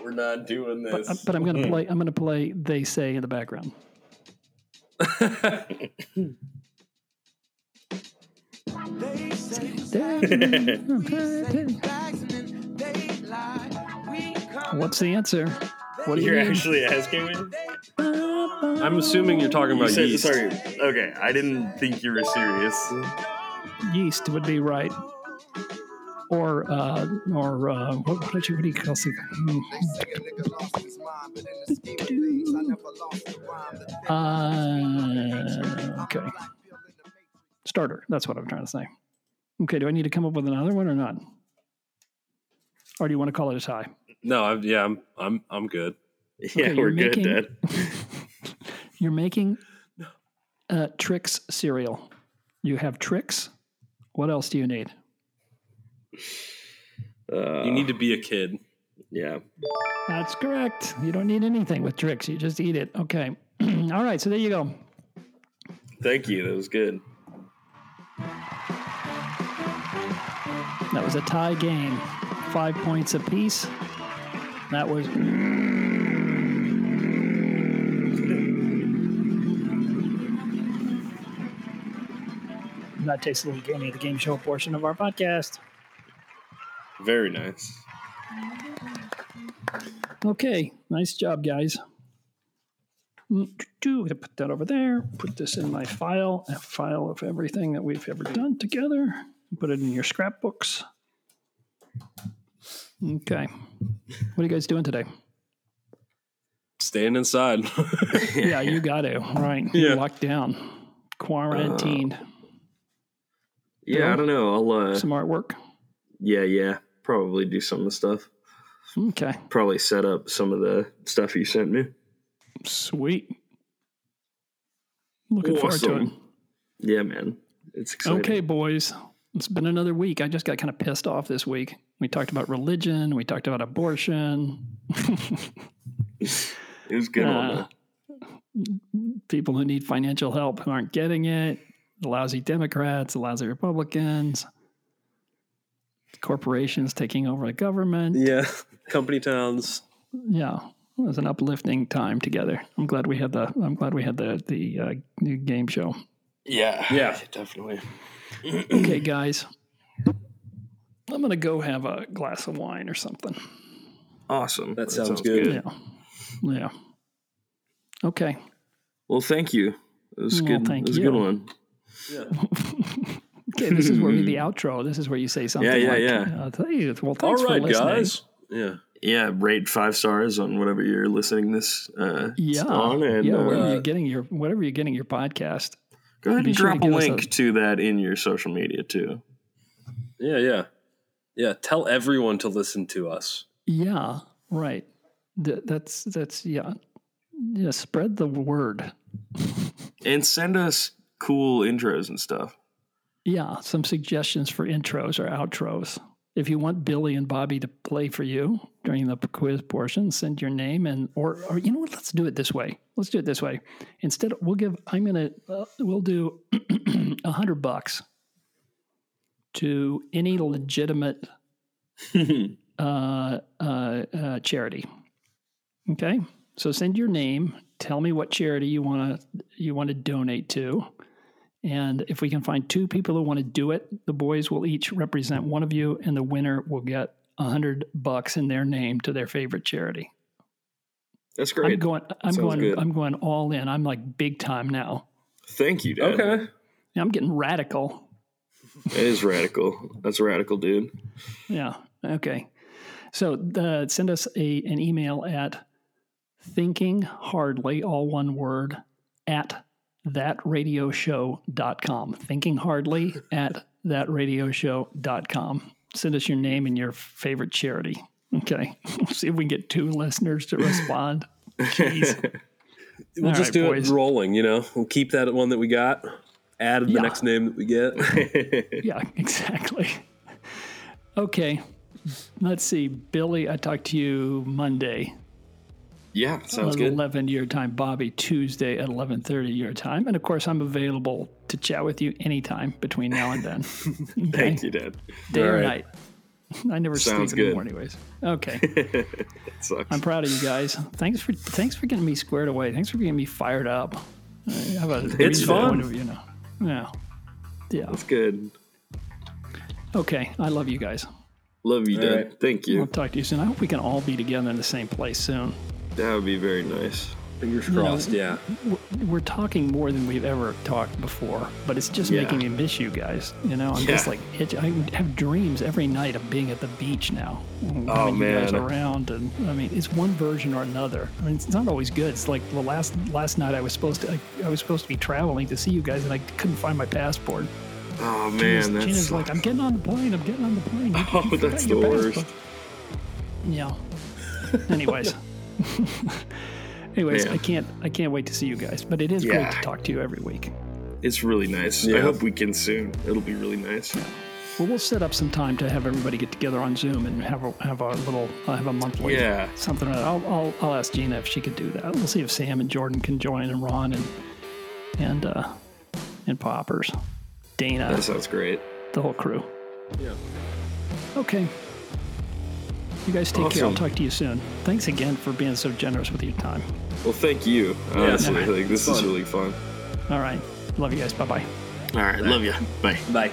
We're not doing But, uh, this. but I'm going to play. I'm going to play. They say in the background. They say What's the answer? What do you You're need? actually asking me. I'm assuming you're talking You about said, yeast. sorry. Okay, I didn't think you were serious. yeast would be right. Or uh, or uh, what, what did you what do you call it? Uh, okay. Starter. That's what I'm trying to say. Okay. Do I need to come up with another one or not? Or do you want to call it a tie? No, I'm yeah, I'm I'm I'm good. Yeah, Okay, we're you're good, Dad. You're making uh, Trix cereal. You have Trix. What else do you need? Uh, You need to be a kid. yeah. That's correct. You don't need anything with Trix. You just eat it. Okay. All right. So there you go. Thank you. That was good. That was a tie game. Five points apiece. That was. That takes a little gaming, of the game show portion of our podcast. Very nice. Okay, nice job, guys. Do- gonna put that over there. Put this in my file, a file of everything that we've ever done together. Put it in your scrapbooks. Okay. What are you guys doing today? Staying inside. Yeah, you got to. Right. Yeah. You're locked down, quarantined. Yeah, I don't know. I'll uh Some artwork. yeah, yeah. Probably do some of the stuff. Okay. Probably set up some of the stuff you sent me. Sweet. Looking forward to it. Yeah, man. It's exciting. Okay, boys. It's been another week. I just got kind of pissed off this week. We talked about religion. We talked about abortion. It was good on Uh, people who need financial help who aren't getting it. The lousy Democrats, the lousy Republicans, corporations taking over the government. yeah. Company towns. Yeah, it was an uplifting time together. I'm glad we had the. I'm glad we had the the uh, new game show. Yeah. Yeah. Definitely. Okay, guys. I'm gonna go have a glass of wine or something. Awesome. That sounds good. Yeah. Yeah. Okay. Well, thank you. It was Well, good. thank it was you. a good one. Yeah. Okay. This is where we, the outro. This is where you say something. yeah, like, yeah. Uh, thank you. Well, thanks right, for listening. guys. Yeah. Yeah, rate five stars on whatever you're listening this uh, Yeah. on, and yeah. Wherever uh, you're getting your whatever you're getting your podcast. go ahead be and sure to drop a link a- to that in your social media too. Yeah, yeah. Yeah. Tell everyone to listen to us. Yeah. Right. Th- that's that's yeah. Yeah. Spread the word. And send us cool intros and stuff. Yeah, some suggestions for intros or outros. If you want Billy and Bobby to play for you during the quiz portion, send your name and or or you know what? Let's do it this way. Let's do it this way. Instead, we'll give. I'm gonna. Uh, we'll do a hundred bucks to any legitimate uh, uh, uh, charity. Okay, so send your name. Tell me what charity you want to you want to donate to. And if we can find two people who want to do it, the boys will each represent one of you, and the winner will get a hundred bucks in their name to their favorite charity. That's great. I'm going. I'm Sounds going. good. I'm going all in. I'm like big time now. Thank you, Dad. Okay. I'm getting radical. It is radical. That's radical, dude. Yeah. Okay. So uh, send us a an email at thinking hardly, all one word, at thatradioshow.com. Thinking hardly at thatradioshow.com. Send us your name and your favorite charity. Okay. We'll see if we can get two listeners to respond. Jeez. We'll All just right, do boys. it rolling, you know. We'll keep that one that we got. Add the Yeah. next name that we get. Yeah, exactly. Okay. Let's see. Billy, I talked to you Monday. Yeah, sounds at good. 11 your time, Bobby, Tuesday at 11:30 your time. And of course, I'm available to chat with you anytime between now and then. Okay? Thank you, Dad. Day or All right. night. I never Sounds sleep good. anymore anyways. Okay. That sucks. I'm proud of you guys. Thanks for thanks for getting me squared away. Thanks for getting me fired up. I have a It's reasonable fun. point of view now. Yeah. Yeah. That's good. Okay. I love you guys. Love you, Dad. right. Thank you. I'll talk to you soon. I hope we can all be together in the same place soon. That would be very nice. Fingers crossed, yeah. we're- we're talking more than we've ever talked before, but it's just Yeah. making me miss you guys. You know, I'm just like itch- I have dreams every night of being at the beach now. and Oh, having you guys around, and I mean, it's one version or another. I mean, it's not always good. It's like the last last night I was supposed to I, I was supposed to be traveling to see you guys, and I couldn't find my passport. Oh Gina's, man, that's Gina's like, I'm getting on the plane. I'm getting on the plane. Oh, you forgot that's your the worst. passport." Yeah. Anyways. Anyways, Man. I can't I can't wait to see you guys. But it is great to talk to you every week. It's really nice. I hope we can soon. It'll be really nice. Well, we'll set up some time to have everybody get together on Zoom and have a have a little uh, have a monthly Yeah. something. I'll, I'll I'll ask Gina if she could do that. We'll see if Sam and Jordan can join and Ron and and uh, and Poppers, Dana, That sounds great. the whole crew. Yeah. Okay. You guys take care. I'll talk to you soon. Thanks again for being so generous with your time. Well, thank you. Honestly, man. like this is really fun. All right. Love you guys. Bye bye. All right, love you. Bye. Bye.